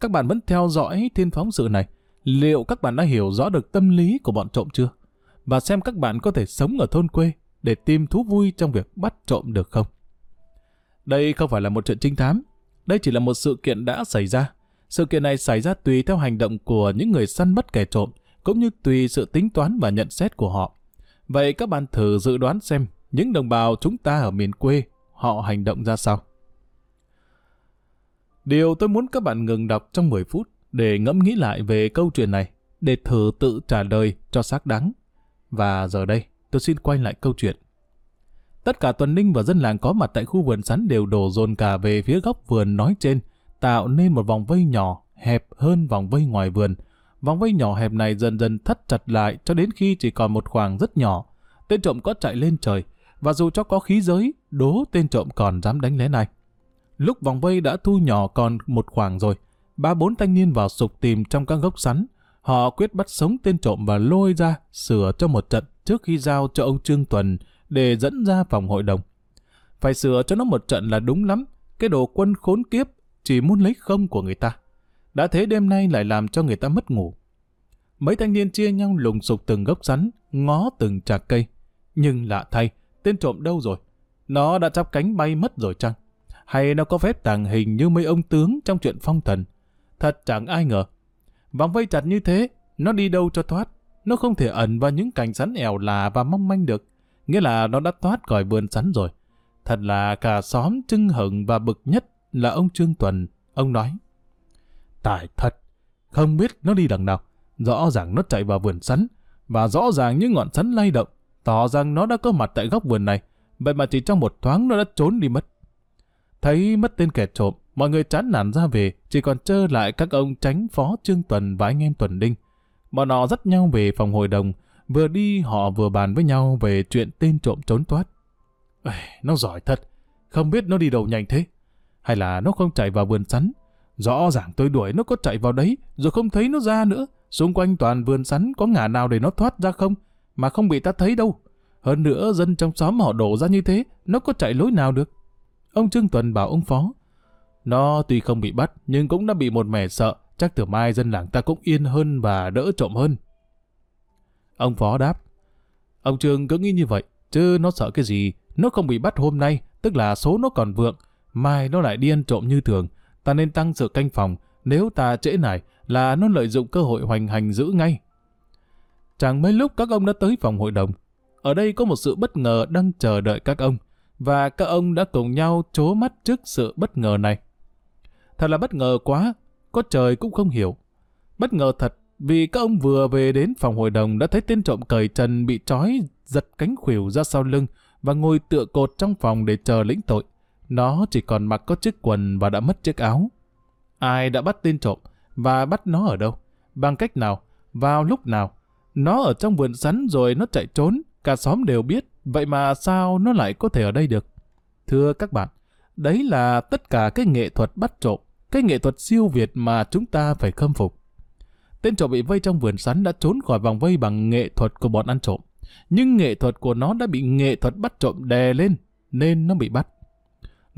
Các bạn vẫn theo dõi thiên phóng sự này, liệu các bạn đã hiểu rõ được tâm lý của bọn trộm chưa? Và xem các bạn có thể sống ở thôn quê để tìm thú vui trong việc bắt trộm được không? Đây không phải là một chuyện trinh thám, đây chỉ là một sự kiện đã xảy ra. Sự kiện này xảy ra tùy theo hành động của những người săn bắt kẻ trộm, cũng như tùy sự tính toán và nhận xét của họ. Vậy các bạn thử dự đoán xem những đồng bào chúng ta ở miền quê họ hành động ra sao. Điều tôi muốn các bạn ngừng đọc trong 10 phút để ngẫm nghĩ lại về câu chuyện này, để thử tự trả lời cho xác đáng. Và giờ đây, tôi xin quay lại câu chuyện. Tất cả tuần ninh và dân làng có mặt tại khu vườn sắn đều đổ dồn cả về phía góc vườn nói trên, tạo nên một vòng vây nhỏ, hẹp hơn vòng vây ngoài vườn. Vòng vây nhỏ hẹp này dần dần thắt chặt lại cho đến khi chỉ còn một khoảng rất nhỏ. Tên trộm có chạy lên trời, và dù cho có khí giới, đố tên trộm còn dám đánh lén này Lúc vòng vây đã thu nhỏ còn một khoảng rồi, ba bốn thanh niên vào sục tìm trong các gốc sắn. Họ quyết bắt sống tên trộm và lôi ra sửa cho một trận trước khi giao cho ông Trương Tuần để dẫn ra phòng hội đồng. Phải sửa cho nó một trận là đúng lắm, cái đồ quân khốn kiếp chỉ muốn lấy không của người ta. đã thế đêm nay lại làm cho người ta mất ngủ. Mấy thanh niên chia nhau lùng sục từng gốc rắn, ngó từng trạc cây. Nhưng lạ thay, tên trộm đâu rồi? Nó đã chắp cánh bay mất rồi chăng? Hay nó có phép tàng hình như mấy ông tướng trong chuyện phong thần? Thật chẳng ai ngờ. Vòng vây chặt như thế, nó đi đâu cho thoát? Nó không thể ẩn vào những cành sắn ẻo là và mong manh được. Nghĩa là nó đã thoát khỏi vườn sắn rồi. Thật là cả xóm trưng hừng và bực nhất là ông Trương Tuần. Ông nói. Tài thật, không biết nó đi đằng nào. Rõ ràng nó chạy vào vườn sắn, và rõ ràng những ngọn sắn lay động, tỏ rằng nó đã có mặt tại góc vườn này. Vậy mà chỉ trong một thoáng nó đã trốn đi mất. Thấy mất tên kẻ trộm, mọi người chán nản ra về, chỉ còn trơ lại các ông tránh phó Trương Tuần và anh em Tuần Đinh. Bọn họ dắt nhau về phòng hội đồng, vừa đi họ vừa bàn với nhau về chuyện tên trộm trốn thoát. Ê, nó giỏi thật, không biết nó đi đâu nhanh thế. Hay là nó không chạy vào vườn sắn. Rõ ràng tôi đuổi nó có chạy vào đấy, rồi không thấy nó ra nữa. Xung quanh toàn vườn sắn có ngả nào để nó thoát ra không, mà không bị ta thấy đâu. Hơn nữa dân trong xóm họ đổ ra như thế, nó có chạy lối nào được. Ông Trương Tuần bảo ông Phó, nó tuy không bị bắt, nhưng cũng đã bị một mẻ sợ, chắc từ mai dân làng ta cũng yên hơn và đỡ trộm hơn. Ông Phó đáp, ông Trương cứ nghĩ như vậy, chứ nó sợ cái gì, nó không bị bắt hôm nay, tức là số nó còn vượng, mai nó lại đi ăn trộm như thường, ta nên tăng sự canh phòng, nếu ta trễ này là nó lợi dụng cơ hội hoành hành giữ ngay. Chẳng mấy lúc các ông đã tới phòng hội đồng. Ở đây có một sự bất ngờ đang chờ đợi các ông, và các ông đã cùng nhau chố mắt trước sự bất ngờ này. Thật là bất ngờ quá, có trời cũng không hiểu. Bất ngờ thật, vì các ông vừa về đến phòng hội đồng đã thấy tên trộm cởi trần bị trói giật cánh khuỷu ra sau lưng và ngồi tựa cột trong phòng để chờ lĩnh tội. Nó chỉ còn mặc có chiếc quần và đã mất chiếc áo. Ai đã bắt tên trộm và bắt nó ở đâu? Bằng cách nào? Vào lúc nào? Nó ở trong vườn sắn rồi nó chạy trốn, cả xóm đều biết, vậy mà sao nó lại có thể ở đây được? Thưa các bạn, đấy là tất cả cái nghệ thuật bắt trộm, cái nghệ thuật siêu việt mà chúng ta phải khâm phục. Tên trộm bị vây trong vườn sắn đã trốn khỏi vòng vây bằng nghệ thuật của bọn ăn trộm. Nhưng nghệ thuật của nó đã bị nghệ thuật bắt trộm đè lên, nên nó bị bắt.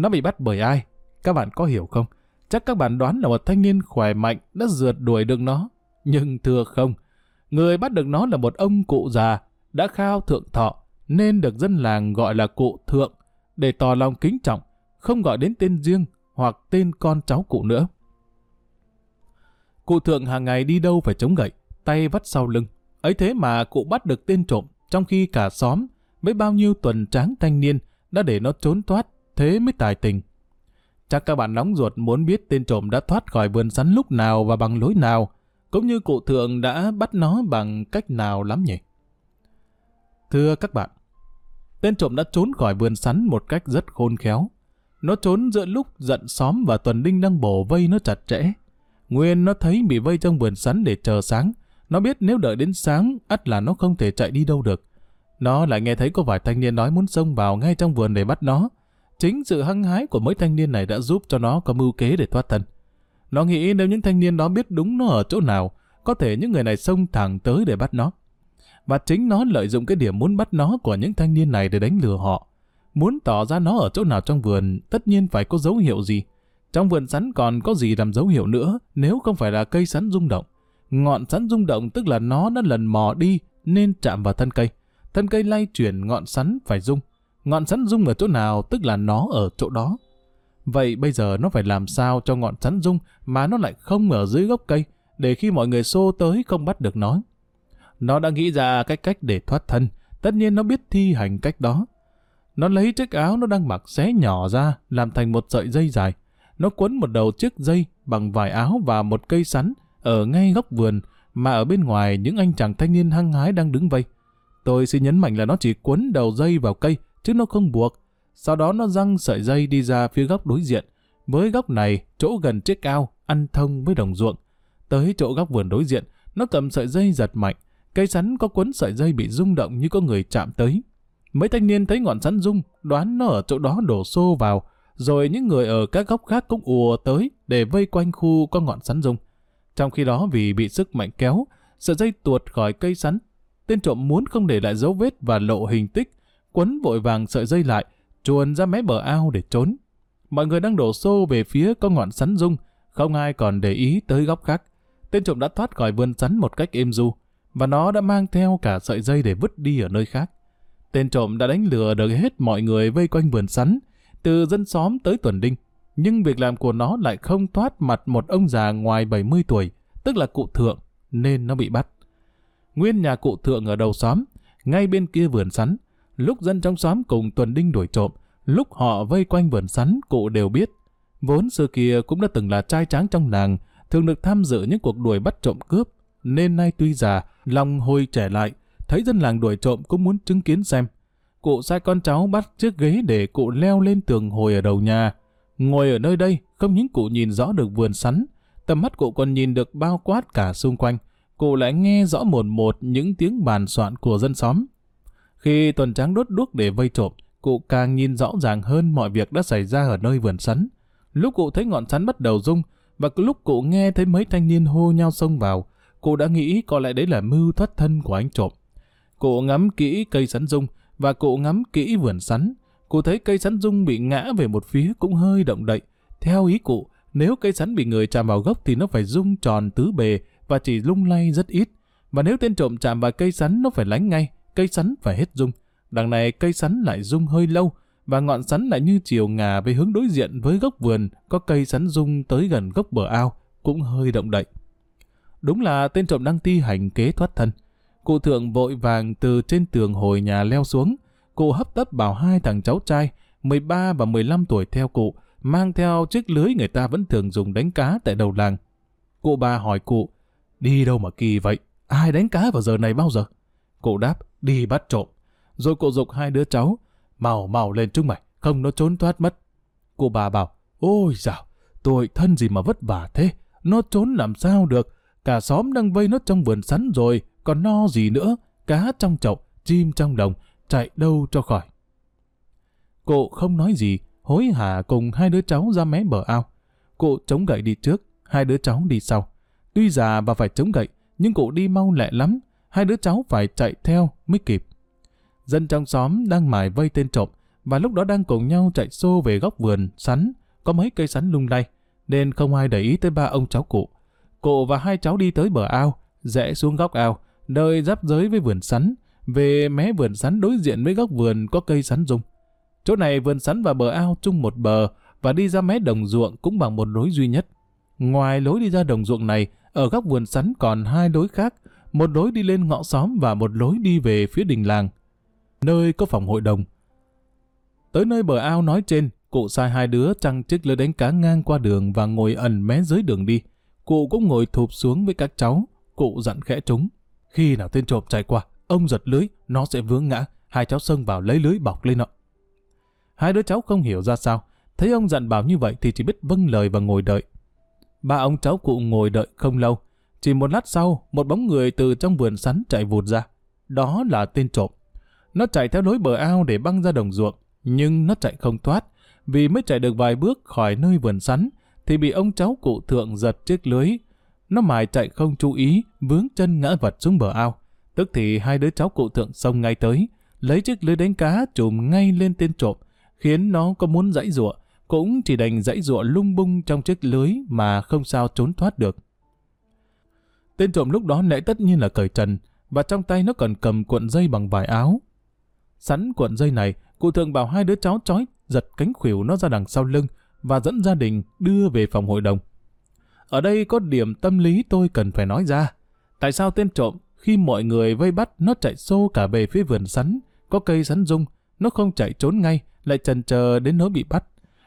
Nó bị bắt bởi ai? Các bạn có hiểu không? Chắc các bạn đoán là một thanh niên khỏe mạnh đã rượt đuổi được nó. Nhưng thưa không, người bắt được nó là một ông cụ già, đã khao thượng thọ, nên được dân làng gọi là cụ thượng, để tỏ lòng kính trọng, không gọi đến tên riêng hoặc tên con cháu cụ nữa. Cụ thượng hàng ngày đi đâu phải chống gậy, tay vắt sau lưng. Ấy thế mà cụ bắt được tên trộm, trong khi cả xóm, với bao nhiêu tuần tráng thanh niên, đã để nó trốn thoát, thế mới tài tình. Chắc các bạn nóng ruột muốn biết tên trộm đã thoát khỏi vườn sắn lúc nào và bằng lối nào, cũng như cụ thượng đã bắt nó bằng cách nào lắm nhỉ? Thưa các bạn, tên trộm đã trốn khỏi vườn sắn một cách rất khôn khéo. Nó trốn giữa lúc giận xóm và tuần đinh đang bổ vây nó chặt chẽ. Nguyên nó thấy bị vây trong vườn sắn để chờ sáng. Nó biết nếu đợi đến sáng, ắt là nó không thể chạy đi đâu được. Nó lại nghe thấy có vài thanh niên nói muốn xông vào ngay trong vườn để bắt nó. Chính sự hăng hái của mấy thanh niên này đã giúp cho nó có mưu kế để thoát thân. Nó nghĩ nếu những thanh niên đó biết đúng nó ở chỗ nào, có thể những người này xông thẳng tới để bắt nó. Và chính nó lợi dụng cái điểm muốn bắt nó của những thanh niên này để đánh lừa họ. Muốn tỏ ra nó ở chỗ nào trong vườn, tất nhiên phải có dấu hiệu gì. Trong vườn sắn còn có gì làm dấu hiệu nữa nếu không phải là cây sắn rung động. Ngọn sắn rung động tức là nó đã lần mò đi nên chạm vào thân cây. Thân cây lay chuyển ngọn sắn phải rung. Ngọn sắn rung ở chỗ nào tức là nó ở chỗ đó. Vậy bây giờ nó phải làm sao cho ngọn sắn rung mà nó lại không ở dưới gốc cây để khi mọi người xô tới không bắt được nó. Nó đã nghĩ ra cách cách để thoát thân, tất nhiên nó biết thi hành cách đó. Nó lấy chiếc áo nó đang mặc xé nhỏ ra làm thành một sợi dây dài. Nó quấn một đầu chiếc dây bằng vải áo và một cây sắn ở ngay góc vườn mà ở bên ngoài những anh chàng thanh niên hăng hái đang đứng vây. Tôi xin nhấn mạnh là nó chỉ quấn đầu dây vào cây chứ nó không buộc. Sau đó nó răng sợi dây đi ra phía góc đối diện. Với góc này, chỗ gần chiếc ao, ăn thông với đồng ruộng. Tới chỗ góc vườn đối diện, nó cầm sợi dây giật mạnh. Cây sắn có quấn sợi dây bị rung động như có người chạm tới. Mấy thanh niên thấy ngọn sắn rung, đoán nó ở chỗ đó đổ xô vào, rồi những người ở các góc khác cũng ùa tới để vây quanh khu có ngọn sắn rung. Trong khi đó vì bị sức mạnh kéo, sợi dây tuột khỏi cây sắn. Tên trộm muốn không để lại dấu vết và lộ hình tích, quấn vội vàng sợi dây lại, chuồn ra mé bờ ao để trốn. Mọi người đang đổ xô về phía có ngọn sắn rung, không ai còn để ý tới góc khác. Tên trộm đã thoát khỏi vườn sắn một cách êm du, và nó đã mang theo cả sợi dây để vứt đi ở nơi khác. Tên trộm đã đánh lừa được hết mọi người vây quanh vườn sắn, từ dân xóm tới tuần đinh. Nhưng việc làm của nó lại không thoát mặt một ông già ngoài 70 tuổi, tức là cụ thượng, nên nó bị bắt. Nguyên nhà cụ thượng ở đầu xóm, ngay bên kia vườn sắn. Lúc dân trong xóm cùng tuần đinh đuổi trộm, lúc họ vây quanh vườn sắn, cụ đều biết. Vốn xưa kia cũng đã từng là trai tráng trong làng, thường được tham dự những cuộc đuổi bắt trộm cướp, nên nay tuy già, lòng hồi trẻ lại, thấy dân làng đuổi trộm cũng muốn chứng kiến xem. Cụ sai con cháu bắt chiếc ghế để cụ leo lên tường hồi ở đầu nhà. Ngồi ở nơi đây, không những cụ nhìn rõ được vườn sắn, tầm mắt cụ còn nhìn được bao quát cả xung quanh. Cụ lại nghe rõ một một những tiếng bàn soạn của dân xóm. Khi tuần tráng đốt đuốc để vây trộm, cụ càng nhìn rõ ràng hơn mọi việc đã xảy ra ở nơi vườn sắn. Lúc cụ thấy ngọn sắn bắt đầu rung, và lúc cụ nghe thấy mấy thanh niên hô nhau xông vào, cụ đã nghĩ có lẽ đấy là mưu thoát thân của anh trộm. Cụ ngắm kỹ cây sắn rung, và cụ ngắm kỹ vườn sắn. Cụ thấy cây sắn rung bị ngã về một phía cũng hơi động đậy. Theo ý cụ, nếu cây sắn bị người chạm vào gốc thì nó phải rung tròn tứ bề và chỉ lung lay rất ít. Và nếu tên trộm chạm vào cây sắn nó phải lánh ngay, cây sắn phải hết rung. Đằng này cây sắn lại rung hơi lâu, và ngọn sắn lại như chiều ngà về hướng đối diện với gốc vườn, có cây sắn rung tới gần gốc bờ ao, cũng hơi động đậy. Đúng là tên trộm đang ti hành kế thoát thân. Cụ thượng vội vàng từ trên tường hồi nhà leo xuống. Cụ hấp tấp bảo hai thằng cháu trai, 13 và 15 tuổi theo cụ, mang theo chiếc lưới người ta vẫn thường dùng đánh cá tại đầu làng. Cụ bà hỏi cụ, đi đâu mà kỳ vậy? Ai đánh cá vào giờ này bao giờ? Cụ đáp, đi bắt trộm. Rồi cụ dục hai đứa cháu, màu màu lên trước mày, không nó trốn thoát mất. Cụ bà bảo, ôi dào, tôi thân gì mà vất vả thế, nó trốn làm sao được, cả xóm đang vây nó trong vườn sắn rồi, còn no gì nữa, cá trong chậu, chim trong đồng, chạy đâu cho khỏi. Cụ không nói gì, hối hả cùng hai đứa cháu ra mé bờ ao. Cụ chống gậy đi trước, hai đứa cháu đi sau. Tuy già và phải chống gậy, nhưng cụ đi mau lẹ lắm, hai đứa cháu phải chạy theo mới kịp. Dân trong xóm đang mải vây tên trộm, và lúc đó đang cùng nhau chạy xô về góc vườn, sắn, có mấy cây sắn lung lay, nên không ai để ý tới ba ông cháu cụ. Cụ và hai cháu đi tới bờ ao, rẽ xuống góc ao, nơi giáp giới với vườn sắn, về mé vườn sắn đối diện với góc vườn có cây sắn rung. Chỗ này vườn sắn và bờ ao chung một bờ và đi ra mé đồng ruộng cũng bằng một lối duy nhất. Ngoài lối đi ra đồng ruộng này, ở góc vườn sắn còn hai lối khác, một lối đi lên ngõ xóm và một lối đi về phía đình làng, nơi có phòng hội đồng. Tới nơi bờ ao nói trên, cụ sai hai đứa trăng chiếc lưới đánh cá ngang qua đường và ngồi ẩn mé dưới đường đi. Cụ cũng ngồi thụp xuống với các cháu, cụ dặn khẽ chúng. Khi nào tên trộm chạy qua, ông giật lưới, nó sẽ vướng ngã, hai cháu sân vào lấy lưới bọc lên nó. Hai đứa cháu không hiểu ra sao, thấy ông dặn bảo như vậy thì chỉ biết vâng lời và ngồi đợi. Ba ông cháu cụ ngồi đợi không lâu, chỉ một lát sau, một bóng người từ trong vườn sắn chạy vụt ra. Đó là tên trộm. Nó chạy theo lối bờ ao để băng ra đồng ruộng, nhưng nó chạy không thoát, vì mới chạy được vài bước khỏi nơi vườn sắn, thì bị ông cháu cụ thượng giật chiếc lưới, nó mải chạy không chú ý, vướng chân ngã vật xuống bờ ao. Tức thì hai đứa cháu cụ thượng xông ngay tới, lấy chiếc lưới đánh cá trùm ngay lên tên trộm, khiến nó có muốn dãy ruộng, cũng chỉ đành dãy ruộng lung bung trong chiếc lưới mà không sao trốn thoát được. Tên trộm lúc đó lẽ tất nhiên là cởi trần, và trong tay nó còn cầm cuộn dây bằng vải áo. Sẵn cuộn dây này, cụ thượng bảo hai đứa cháu chói giật cánh khuỷu nó ra đằng sau lưng và dẫn gia đình đưa về phòng hội đồng. Ở đây có điểm tâm lý tôi cần phải nói ra. Tại sao tên trộm, khi mọi người vây bắt, nó chạy xô cả về phía vườn sắn, có cây sắn rung, nó không chạy trốn ngay, lại chần chờ đến nỗi bị bắt.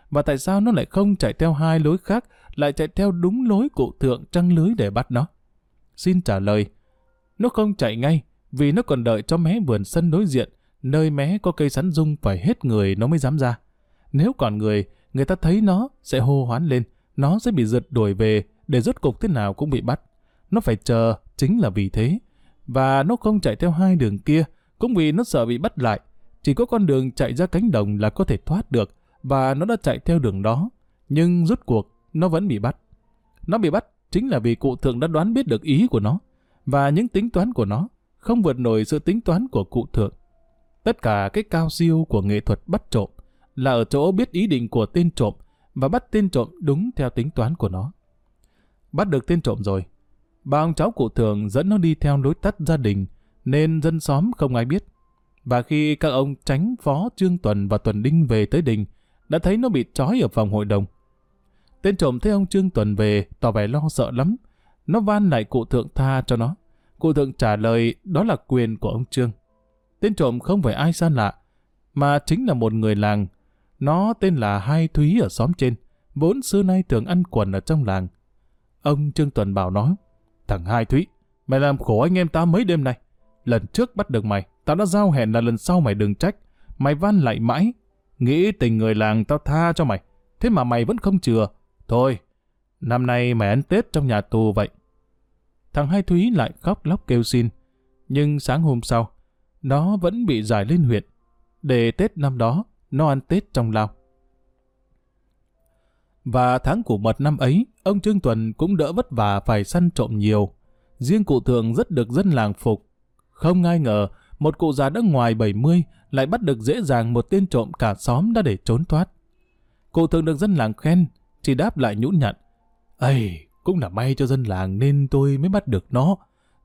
Và tại sao nó lại không chạy theo hai lối khác, lại chạy theo đúng lối cụ thượng trăng lưới để bắt nó? Xin trả lời. Nó không chạy ngay, vì nó còn đợi cho mé vườn sân đối diện, nơi mé có cây sắn dung phải hết người nó mới dám ra. Nếu còn người, người ta thấy nó sẽ hô hoán lên, nó sẽ bị giật đuổi về để rốt cục thế nào cũng bị bắt. Nó phải chờ chính là vì thế. Và nó không chạy theo hai đường kia, cũng vì nó sợ bị bắt lại. Chỉ có con đường chạy ra cánh đồng là có thể thoát được, và nó đã chạy theo đường đó. Nhưng rốt cuộc, nó vẫn bị bắt. Nó bị bắt chính là vì cụ thượng đã đoán biết được ý của nó, và những tính toán của nó không vượt nổi sự tính toán của cụ thượng. Tất cả cái cao siêu của nghệ thuật bắt trộm là ở chỗ biết ý định của tên trộm và bắt tên trộm đúng theo tính toán của nó. Bắt được tên trộm rồi. Ba ông cháu cụ thường dẫn nó đi theo lối tắt gia đình, nên dân xóm không ai biết. Và khi các ông tránh phó Trương Tuần và Tuần Đinh về tới đình, đã thấy nó bị trói ở phòng hội đồng. Tên trộm thấy ông Trương Tuần về, tỏ vẻ lo sợ lắm. Nó van lại cụ thượng tha cho nó. Cụ thượng trả lời đó là quyền của ông Trương. Tên trộm không phải ai xa lạ, mà chính là một người làng. Nó tên là Hai Thúy ở xóm trên, vốn xưa nay thường ăn quần ở trong làng. Ông Trương Tuần bảo nó, thằng Hai Thúy, mày làm khổ anh em ta mấy đêm nay. Lần trước bắt được mày, tao đã giao hẹn là lần sau mày đừng trách. Mày van lại mãi, nghĩ tình người làng tao tha cho mày, thế mà mày vẫn không chừa. Thôi, năm nay mày ăn Tết trong nhà tù vậy. Thằng Hai Thúy lại khóc lóc kêu xin, nhưng sáng hôm sau, nó vẫn bị giải lên huyện. Để Tết năm đó, nó ăn Tết trong lao. Và tháng của mật năm ấy, ông Trương Tuần cũng đỡ vất vả phải săn trộm nhiều. Riêng cụ thường rất được dân làng phục. Không ai ngờ, một cụ già đã ngoài 70 lại bắt được dễ dàng một tên trộm cả xóm đã để trốn thoát. Cụ thường được dân làng khen, Chị đáp lại nhũn nhặn. Ây, cũng là may cho dân làng nên tôi mới bắt được nó,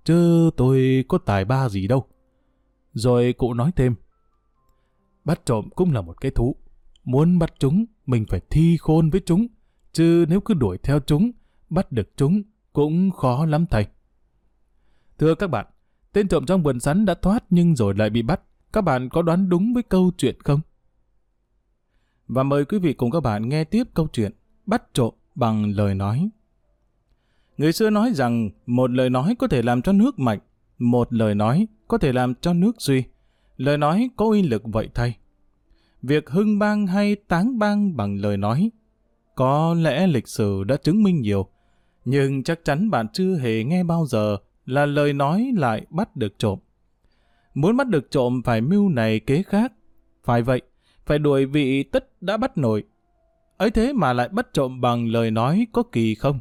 chứ tôi có tài ba gì đâu. Rồi cụ nói thêm, bắt trộm cũng là một cái thú. Muốn bắt chúng, mình phải thi khôn với chúng, chứ nếu cứ đuổi theo chúng, bắt được chúng cũng khó lắm thầy. Thưa các bạn, tên trộm trong vườn sắn đã thoát nhưng rồi lại bị bắt. Các bạn có đoán đúng với câu chuyện không? Và mời quý vị cùng các bạn nghe tiếp câu chuyện Bắt trộm bằng lời nói. Người xưa nói rằng một lời nói có thể làm cho nước mạnh, một lời nói có thể làm cho nước suy. Lời nói có uy lực vậy thay. Việc hưng bang hay táng bang bằng lời nói có lẽ lịch sử đã chứng minh nhiều, nhưng chắc chắn bạn chưa hề nghe bao giờ là lời nói lại bắt được trộm. Muốn bắt được trộm phải mưu này kế khác. Phải vậy, phải đuổi vị tất đã bắt nổi ấy thế mà lại bắt trộm bằng lời nói có kỳ không?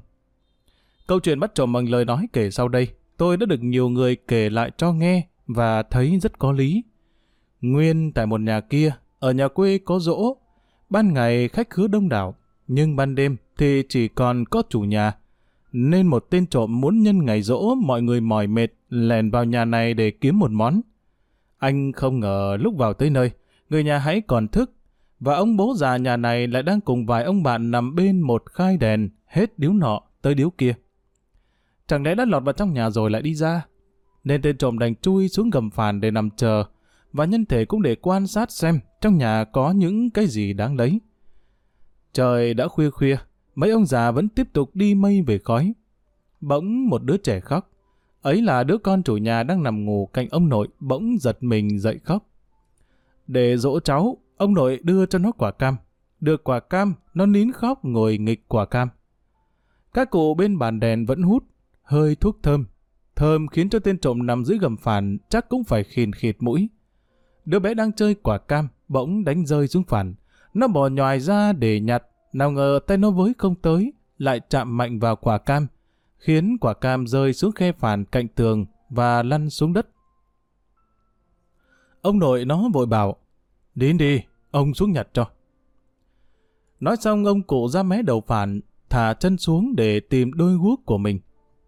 Câu chuyện bắt trộm bằng lời nói kể sau đây, tôi đã được nhiều người kể lại cho nghe và thấy rất có lý. Nguyên tại một nhà kia, ở nhà quê có rỗ, ban ngày khách khứa đông đảo, nhưng ban đêm thì chỉ còn có chủ nhà. Nên một tên trộm muốn nhân ngày rỗ mọi người mỏi mệt lèn vào nhà này để kiếm một món. Anh không ngờ lúc vào tới nơi, người nhà hãy còn thức, và ông bố già nhà này lại đang cùng vài ông bạn nằm bên một khai đèn, hết điếu nọ tới điếu kia. Chẳng lẽ đã lọt vào trong nhà rồi lại đi ra? Nên tên trộm đành chui xuống gầm phàn để nằm chờ, và nhân thể cũng để quan sát xem trong nhà có những cái gì đáng lấy. Trời đã khuya khuya, mấy ông già vẫn tiếp tục đi mây về khói. Bỗng một đứa trẻ khóc. Ấy là đứa con chủ nhà đang nằm ngủ cạnh ông nội bỗng giật mình dậy khóc. Để dỗ cháu, ông nội đưa cho nó quả cam. Được quả cam, nó nín khóc ngồi nghịch quả cam. Các cụ bên bàn đèn vẫn hút, hơi thuốc thơm. Thơm khiến cho tên trộm nằm dưới gầm phản chắc cũng phải khìn khịt mũi. Đứa bé đang chơi quả cam, bỗng đánh rơi xuống phản. Nó bò nhòi ra để nhặt, nào ngờ tay nó với không tới, lại chạm mạnh vào quả cam, khiến quả cam rơi xuống khe phản cạnh tường và lăn xuống đất. Ông nội nó vội bảo, đến đi, ông xuống nhặt cho. Nói xong ông cụ ra mé đầu phản, thả chân xuống để tìm đôi guốc của mình.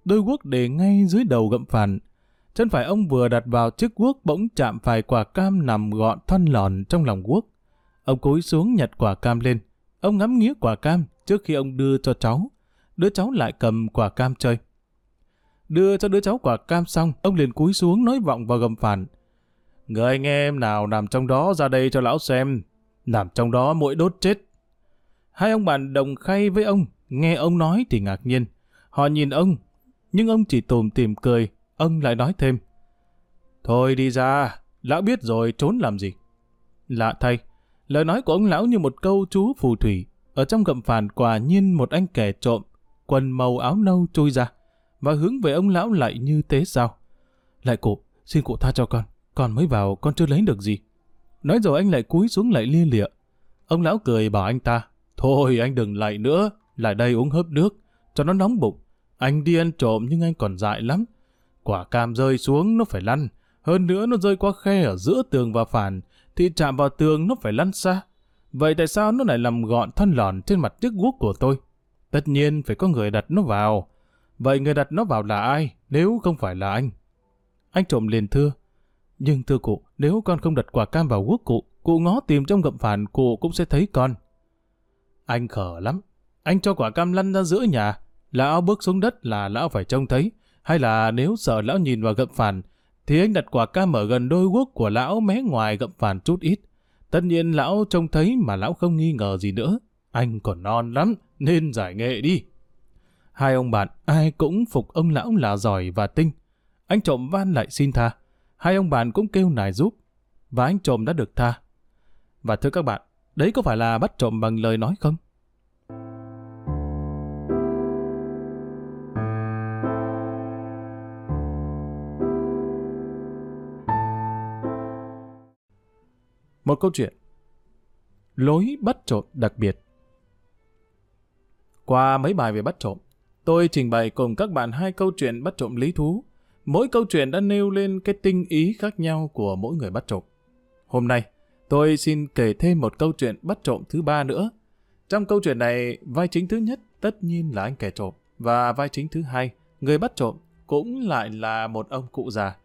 Đôi guốc để ngay dưới đầu gậm phản. Chân phải ông vừa đặt vào chiếc guốc bỗng chạm phải quả cam nằm gọn thân lòn trong lòng guốc. Ông cúi xuống nhặt quả cam lên. Ông ngắm nghía quả cam trước khi ông đưa cho cháu. Đứa cháu lại cầm quả cam chơi. Đưa cho đứa cháu quả cam xong, ông liền cúi xuống nói vọng vào gầm phản. Người anh em nào nằm trong đó ra đây cho lão xem. Nằm trong đó mũi đốt chết. Hai ông bạn đồng khay với ông, nghe ông nói thì ngạc nhiên. Họ nhìn ông, nhưng ông chỉ tùm tìm cười, ông lại nói thêm. Thôi đi ra, lão biết rồi trốn làm gì. Lạ thay, lời nói của ông lão như một câu chú phù thủy. Ở trong gầm phản quả nhiên một anh kẻ trộm, quần màu áo nâu trôi ra, và hướng về ông lão lại như thế sao. Lại cụ, xin cụ tha cho con, con mới vào con chưa lấy được gì. Nói rồi anh lại cúi xuống lại lia lịa. Ông lão cười bảo anh ta, thôi anh đừng lại nữa, lại đây uống hớp nước, cho nó nóng bụng. Anh đi ăn trộm nhưng anh còn dại lắm. Quả cam rơi xuống nó phải lăn, hơn nữa nó rơi qua khe ở giữa tường và phản, thì chạm vào tường nó phải lăn xa. Vậy tại sao nó lại làm gọn thân lòn trên mặt chiếc guốc của tôi? Tất nhiên phải có người đặt nó vào. Vậy người đặt nó vào là ai, nếu không phải là anh? Anh trộm liền thưa. Nhưng thưa cụ, nếu con không đặt quả cam vào guốc cụ, cụ ngó tìm trong gậm phản cụ cũng sẽ thấy con. Anh khở lắm. Anh cho quả cam lăn ra giữa nhà. Lão bước xuống đất là lão phải trông thấy. Hay là nếu sợ lão nhìn vào gậm phản, thì anh đặt quả cam ở gần đôi guốc của lão mé ngoài gậm phản chút ít. Tất nhiên lão trông thấy mà lão không nghi ngờ gì nữa. Anh còn non lắm, nên giải nghệ đi. Hai ông bạn, ai cũng phục ông lão là giỏi và tinh. Anh trộm van lại xin tha. Hai ông bạn cũng kêu nài giúp. Và anh trộm đã được tha. Và thưa các bạn, đấy có phải là bắt trộm bằng lời nói không? Một câu chuyện Lối bắt trộm đặc biệt Qua mấy bài về bắt trộm, tôi trình bày cùng các bạn hai câu chuyện bắt trộm lý thú. Mỗi câu chuyện đã nêu lên cái tinh ý khác nhau của mỗi người bắt trộm. Hôm nay, tôi xin kể thêm một câu chuyện bắt trộm thứ ba nữa. Trong câu chuyện này, vai chính thứ nhất tất nhiên là anh kẻ trộm, và vai chính thứ hai, người bắt trộm, cũng lại là một ông cụ già.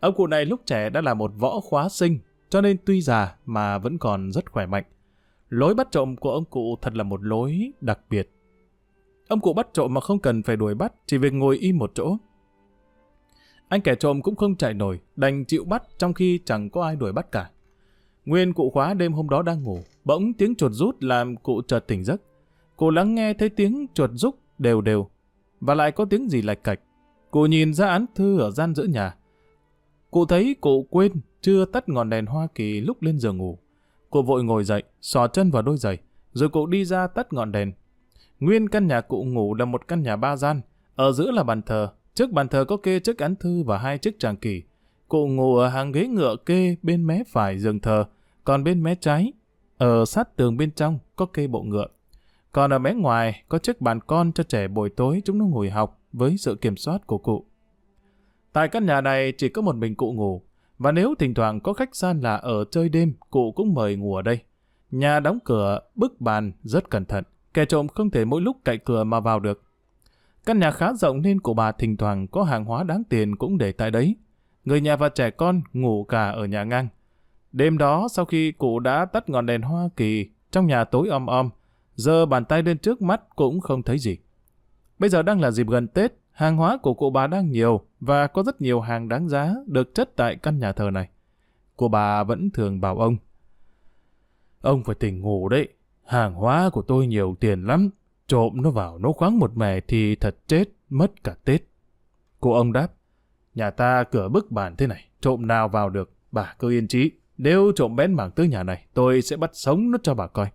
Ông cụ này lúc trẻ đã là một võ khóa sinh, cho nên tuy già mà vẫn còn rất khỏe mạnh. Lối bắt trộm của ông cụ thật là một lối đặc biệt. Ông cụ bắt trộm mà không cần phải đuổi bắt, chỉ việc ngồi im một chỗ. Anh kẻ trộm cũng không chạy nổi, đành chịu bắt trong khi chẳng có ai đuổi bắt cả. Nguyên cụ khóa đêm hôm đó đang ngủ, bỗng tiếng chuột rút làm cụ chợt tỉnh giấc. Cụ lắng nghe thấy tiếng chuột rút đều đều, và lại có tiếng gì lạch cạch. Cụ nhìn ra án thư ở gian giữa nhà. Cụ thấy cụ quên chưa tắt ngọn đèn Hoa Kỳ lúc lên giường ngủ. Cụ vội ngồi dậy, xò chân vào đôi giày, rồi cụ đi ra tắt ngọn đèn. Nguyên căn nhà cụ ngủ là một căn nhà ba gian, ở giữa là bàn thờ, trước bàn thờ có kê chiếc án thư và hai chiếc tràng kỳ. Cụ ngủ ở hàng ghế ngựa kê bên mé phải giường thờ, còn bên mé trái, ở sát tường bên trong có kê bộ ngựa. Còn ở mé ngoài có chiếc bàn con cho trẻ buổi tối chúng nó ngồi học với sự kiểm soát của cụ. Tại căn nhà này chỉ có một mình cụ ngủ, và nếu thỉnh thoảng có khách gian là ở chơi đêm, cụ cũng mời ngủ ở đây. Nhà đóng cửa, bức bàn rất cẩn thận, kẻ trộm không thể mỗi lúc cậy cửa mà vào được. Căn nhà khá rộng nên cụ bà thỉnh thoảng có hàng hóa đáng tiền cũng để tại đấy. Người nhà và trẻ con ngủ cả ở nhà ngang. Đêm đó sau khi cụ đã tắt ngọn đèn Hoa Kỳ, trong nhà tối om om, giờ bàn tay lên trước mắt cũng không thấy gì. Bây giờ đang là dịp gần Tết, hàng hóa của cụ bà đang nhiều và có rất nhiều hàng đáng giá được chất tại căn nhà thờ này. cụ bà vẫn thường bảo ông. Ông phải tỉnh ngủ đấy, hàng hóa của tôi nhiều tiền lắm, trộm nó vào nó khoáng một mẻ thì thật chết, mất cả Tết. Cô ông đáp, nhà ta cửa bức bàn thế này, trộm nào vào được, bà cứ yên trí. Nếu trộm bén mảng tới nhà này, tôi sẽ bắt sống nó cho bà coi.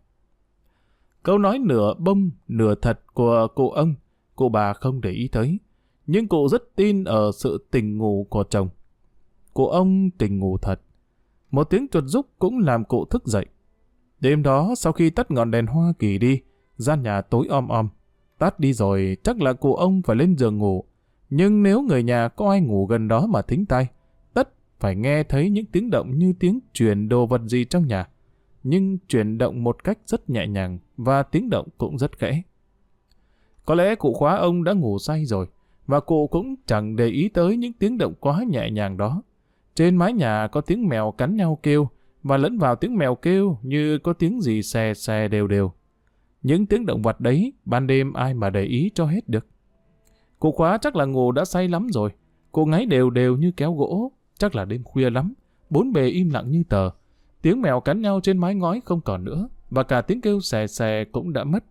Câu nói nửa bông, nửa thật của cụ ông, cụ bà không để ý tới. Nhưng cụ rất tin ở sự tình ngủ của chồng. Cụ ông tình ngủ thật. Một tiếng chuột rúc cũng làm cụ thức dậy. Đêm đó, sau khi tắt ngọn đèn Hoa Kỳ đi, gian nhà tối om om. tát đi rồi, chắc là cụ ông phải lên giường ngủ. Nhưng nếu người nhà có ai ngủ gần đó mà thính tai, phải nghe thấy những tiếng động như tiếng chuyển đồ vật gì trong nhà, nhưng chuyển động một cách rất nhẹ nhàng và tiếng động cũng rất khẽ. Có lẽ cụ khóa ông đã ngủ say rồi, và cụ cũng chẳng để ý tới những tiếng động quá nhẹ nhàng đó. Trên mái nhà có tiếng mèo cắn nhau kêu, và lẫn vào tiếng mèo kêu như có tiếng gì xè xè đều đều. Những tiếng động vật đấy, ban đêm ai mà để ý cho hết được. Cụ khóa chắc là ngủ đã say lắm rồi. cô ngáy đều đều như kéo gỗ, Chắc là đêm khuya lắm, bốn bề im lặng như tờ. Tiếng mèo cắn nhau trên mái ngói không còn nữa, và cả tiếng kêu xè xè cũng đã mất.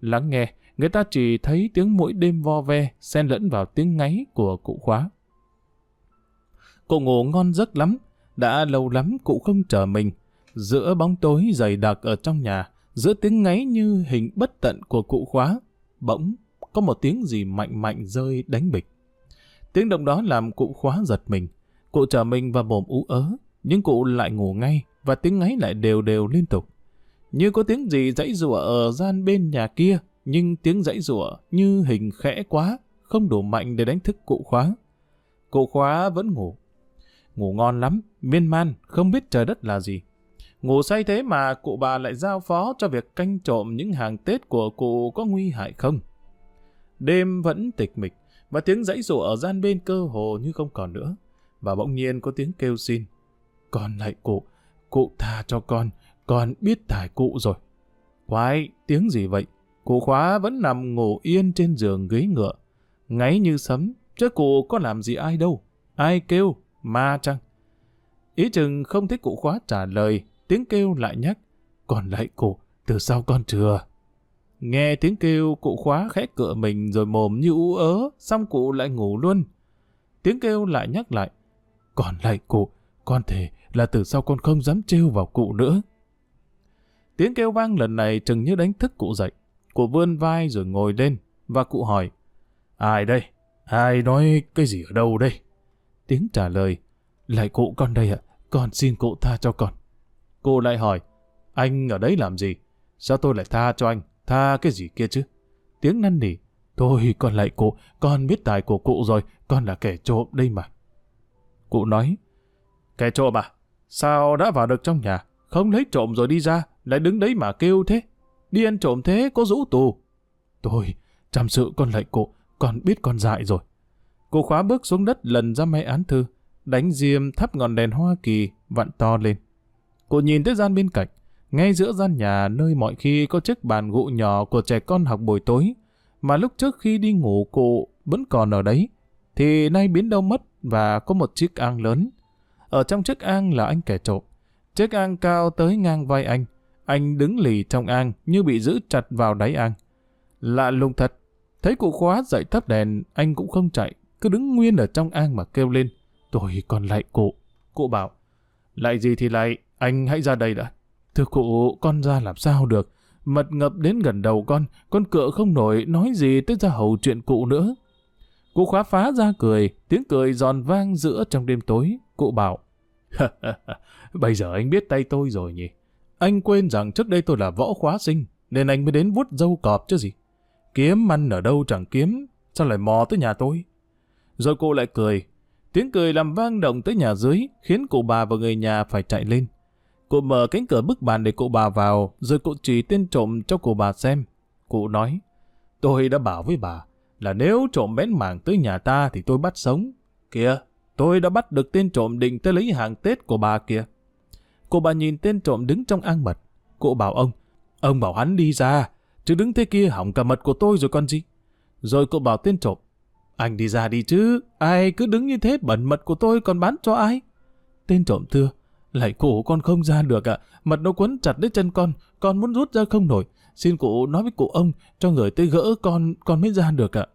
Lắng nghe, người ta chỉ thấy tiếng mũi đêm vo ve, xen lẫn vào tiếng ngáy của cụ khóa. Cụ ngủ ngon giấc lắm, đã lâu lắm cụ không chờ mình. Giữa bóng tối dày đặc ở trong nhà, giữa tiếng ngáy như hình bất tận của cụ khóa, bỗng có một tiếng gì mạnh mạnh rơi đánh bịch. Tiếng động đó làm cụ khóa giật mình. Cụ trở mình và mồm ú ớ, nhưng cụ lại ngủ ngay và tiếng ngáy lại đều đều liên tục. Như có tiếng gì dãy rủa ở gian bên nhà kia, nhưng tiếng dãy rủa như hình khẽ quá, không đủ mạnh để đánh thức cụ khóa. Cụ khóa vẫn ngủ. Ngủ ngon lắm, miên man, không biết trời đất là gì. Ngủ say thế mà cụ bà lại giao phó cho việc canh trộm những hàng Tết của cụ có nguy hại không? Đêm vẫn tịch mịch, và tiếng dãy rộ ở gian bên cơ hồ như không còn nữa. Và bỗng nhiên có tiếng kêu xin. Con lại cụ, cụ tha cho con, con biết thải cụ rồi. Quái, tiếng gì vậy? Cụ khóa vẫn nằm ngủ yên trên giường ghế ngựa. Ngáy như sấm, chứ cụ có làm gì ai đâu. Ai kêu, ma chăng? Ý chừng không thấy cụ khóa trả lời, tiếng kêu lại nhắc. Còn lại cụ, từ sau con chừa. Nghe tiếng kêu, cụ khóa khẽ cửa mình rồi mồm như ú ớ, xong cụ lại ngủ luôn. Tiếng kêu lại nhắc lại. Còn lại cụ, con thề là từ sau con không dám trêu vào cụ nữa. Tiếng kêu vang lần này chừng như đánh thức cụ dậy. Cụ vươn vai rồi ngồi lên, và cụ hỏi. Ai đây? Ai nói cái gì ở đâu đây? Tiếng trả lời. Lại cụ con đây ạ, con xin cụ tha cho con cô lại hỏi. Anh ở đấy làm gì? Sao tôi lại tha cho anh? Tha cái gì kia chứ? Tiếng năn nỉ. Tôi còn lại cụ, con biết tài của cụ rồi, con là kẻ trộm đây mà. Cụ nói. Kẻ trộm à? Sao đã vào được trong nhà? Không lấy trộm rồi đi ra, lại đứng đấy mà kêu thế. Đi ăn trộm thế có rũ tù. Tôi, chăm sự con lại cụ, con biết con dại rồi. Cụ khóa bước xuống đất lần ra máy án thư, đánh diêm thắp ngọn đèn Hoa Kỳ, vặn to lên cô nhìn tới gian bên cạnh, ngay giữa gian nhà nơi mọi khi có chiếc bàn gỗ nhỏ của trẻ con học buổi tối, mà lúc trước khi đi ngủ cụ vẫn còn ở đấy, thì nay biến đâu mất và có một chiếc ang lớn. Ở trong chiếc ang là anh kẻ trộm. Chiếc ang cao tới ngang vai anh. Anh đứng lì trong ang như bị giữ chặt vào đáy ang. Lạ lùng thật. Thấy cụ khóa dậy thắp đèn, anh cũng không chạy, cứ đứng nguyên ở trong ang mà kêu lên. Tôi còn lại cụ. Cụ bảo, lại gì thì lại, anh hãy ra đây đã. Thưa cụ, con ra làm sao được? Mật ngập đến gần đầu con, con cựa không nổi, nói gì tới ra hầu chuyện cụ nữa. Cụ khóa phá ra cười, tiếng cười giòn vang giữa trong đêm tối. Cụ bảo, bây giờ anh biết tay tôi rồi nhỉ? Anh quên rằng trước đây tôi là võ khóa sinh, nên anh mới đến vuốt dâu cọp chứ gì. Kiếm ăn ở đâu chẳng kiếm, sao lại mò tới nhà tôi? Rồi cô lại cười. Tiếng cười làm vang động tới nhà dưới, khiến cụ bà và người nhà phải chạy lên. Cụ mở cánh cửa bức bàn để cụ bà vào, rồi cụ chỉ tên trộm cho cụ bà xem. Cụ nói, tôi đã bảo với bà, là nếu trộm bén mảng tới nhà ta thì tôi bắt sống. Kìa, tôi đã bắt được tên trộm định tới lấy hàng Tết của bà kìa. Cụ bà nhìn tên trộm đứng trong an mật. Cụ bảo ông, ông bảo hắn đi ra, chứ đứng thế kia hỏng cả mật của tôi rồi con gì. Rồi cụ bảo tên trộm, anh đi ra đi chứ, ai cứ đứng như thế bẩn mật của tôi còn bán cho ai? Tên trộm thưa, lại cụ con không ra được ạ, mật nó quấn chặt lấy chân con, con muốn rút ra không nổi. Xin cụ nói với cụ ông, cho người tới gỡ con, con mới ra được ạ.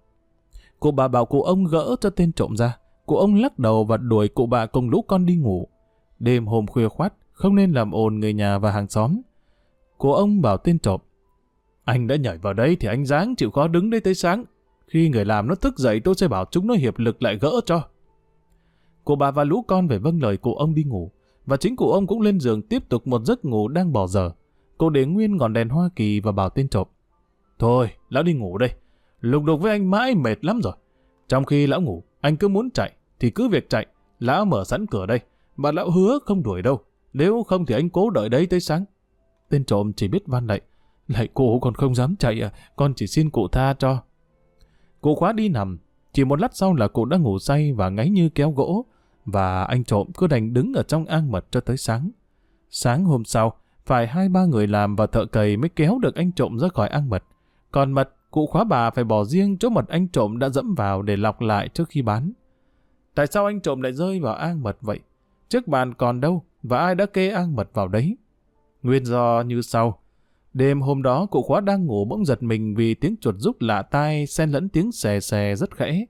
Cụ bà bảo cụ ông gỡ cho tên trộm ra. Cụ ông lắc đầu và đuổi cụ bà cùng lũ con đi ngủ. Đêm hôm khuya khoát, không nên làm ồn người nhà và hàng xóm. Cụ ông bảo tên trộm, anh đã nhảy vào đây thì anh dáng chịu khó đứng đây tới sáng. Khi người làm nó thức dậy tôi sẽ bảo chúng nó hiệp lực lại gỡ cho. Cụ bà và lũ con về vâng lời cụ ông đi ngủ. Và chính cụ ông cũng lên giường tiếp tục một giấc ngủ đang bỏ giờ. Cô để nguyên ngọn đèn Hoa Kỳ và bảo tên trộm. Thôi, lão đi ngủ đây. Lục đục với anh mãi mệt lắm rồi. Trong khi lão ngủ, anh cứ muốn chạy, thì cứ việc chạy. Lão mở sẵn cửa đây. Mà lão hứa không đuổi đâu. Nếu không thì anh cố đợi đấy tới sáng. Tên trộm chỉ biết van lạy. Lạy cụ còn không dám chạy à, con chỉ xin cụ tha cho. Cụ khóa đi nằm, chỉ một lát sau là cụ đã ngủ say và ngáy như kéo gỗ, và anh trộm cứ đành đứng ở trong an mật cho tới sáng. Sáng hôm sau, phải hai ba người làm và thợ cầy mới kéo được anh trộm ra khỏi an mật. Còn mật, cụ khóa bà phải bỏ riêng chỗ mật anh trộm đã dẫm vào để lọc lại trước khi bán. Tại sao anh trộm lại rơi vào an mật vậy? Chiếc bàn còn đâu, và ai đã kê an mật vào đấy? Nguyên do như sau. Đêm hôm đó cụ khóa đang ngủ bỗng giật mình vì tiếng chuột rúc lạ tai xen lẫn tiếng xè xè rất khẽ.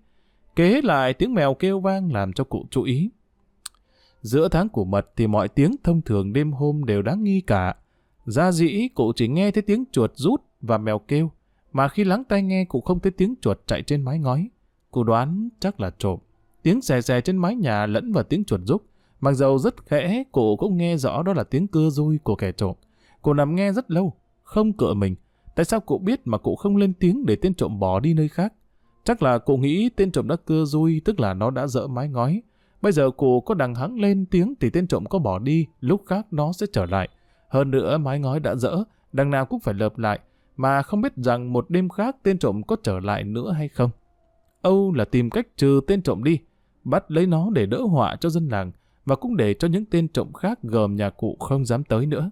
Kế lại tiếng mèo kêu vang làm cho cụ chú ý. Giữa tháng của mật thì mọi tiếng thông thường đêm hôm đều đáng nghi cả. Ra dĩ cụ chỉ nghe thấy tiếng chuột rút và mèo kêu, mà khi lắng tai nghe cụ không thấy tiếng chuột chạy trên mái ngói. Cụ đoán chắc là trộm. Tiếng xè xè trên mái nhà lẫn vào tiếng chuột rúc. Mặc dầu rất khẽ, cụ cũng nghe rõ đó là tiếng cưa rui của kẻ trộm. Cụ nằm nghe rất lâu, không cựa mình. Tại sao cụ biết mà cụ không lên tiếng để tên trộm bỏ đi nơi khác? Chắc là cụ nghĩ tên trộm đã cưa rui, tức là nó đã dỡ mái ngói. Bây giờ cụ có đằng hắng lên tiếng thì tên trộm có bỏ đi, lúc khác nó sẽ trở lại. Hơn nữa mái ngói đã dỡ, đằng nào cũng phải lợp lại. mà không biết rằng một đêm khác tên trộm có trở lại nữa hay không. Âu là tìm cách trừ tên trộm đi, bắt lấy nó để đỡ họa cho dân làng, và cũng để cho những tên trộm khác gồm nhà cụ không dám tới nữa.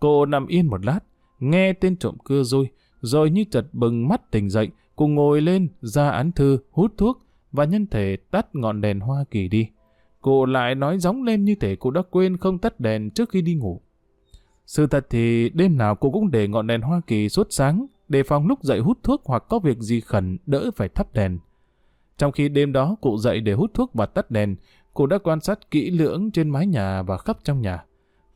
Cô nằm yên một lát, nghe tên trộm cưa rui, rồi như chật bừng mắt tỉnh dậy, cùng ngồi lên, ra án thư, hút thuốc, và nhân thể tắt ngọn đèn Hoa Kỳ đi. Cô lại nói gióng lên như thể cô đã quên không tắt đèn trước khi đi ngủ. Sự thật thì đêm nào cô cũng để ngọn đèn Hoa Kỳ suốt sáng, để phòng lúc dậy hút thuốc hoặc có việc gì khẩn đỡ phải thắp đèn. Trong khi đêm đó cụ dậy để hút thuốc và tắt đèn, cô đã quan sát kỹ lưỡng trên mái nhà và khắp trong nhà.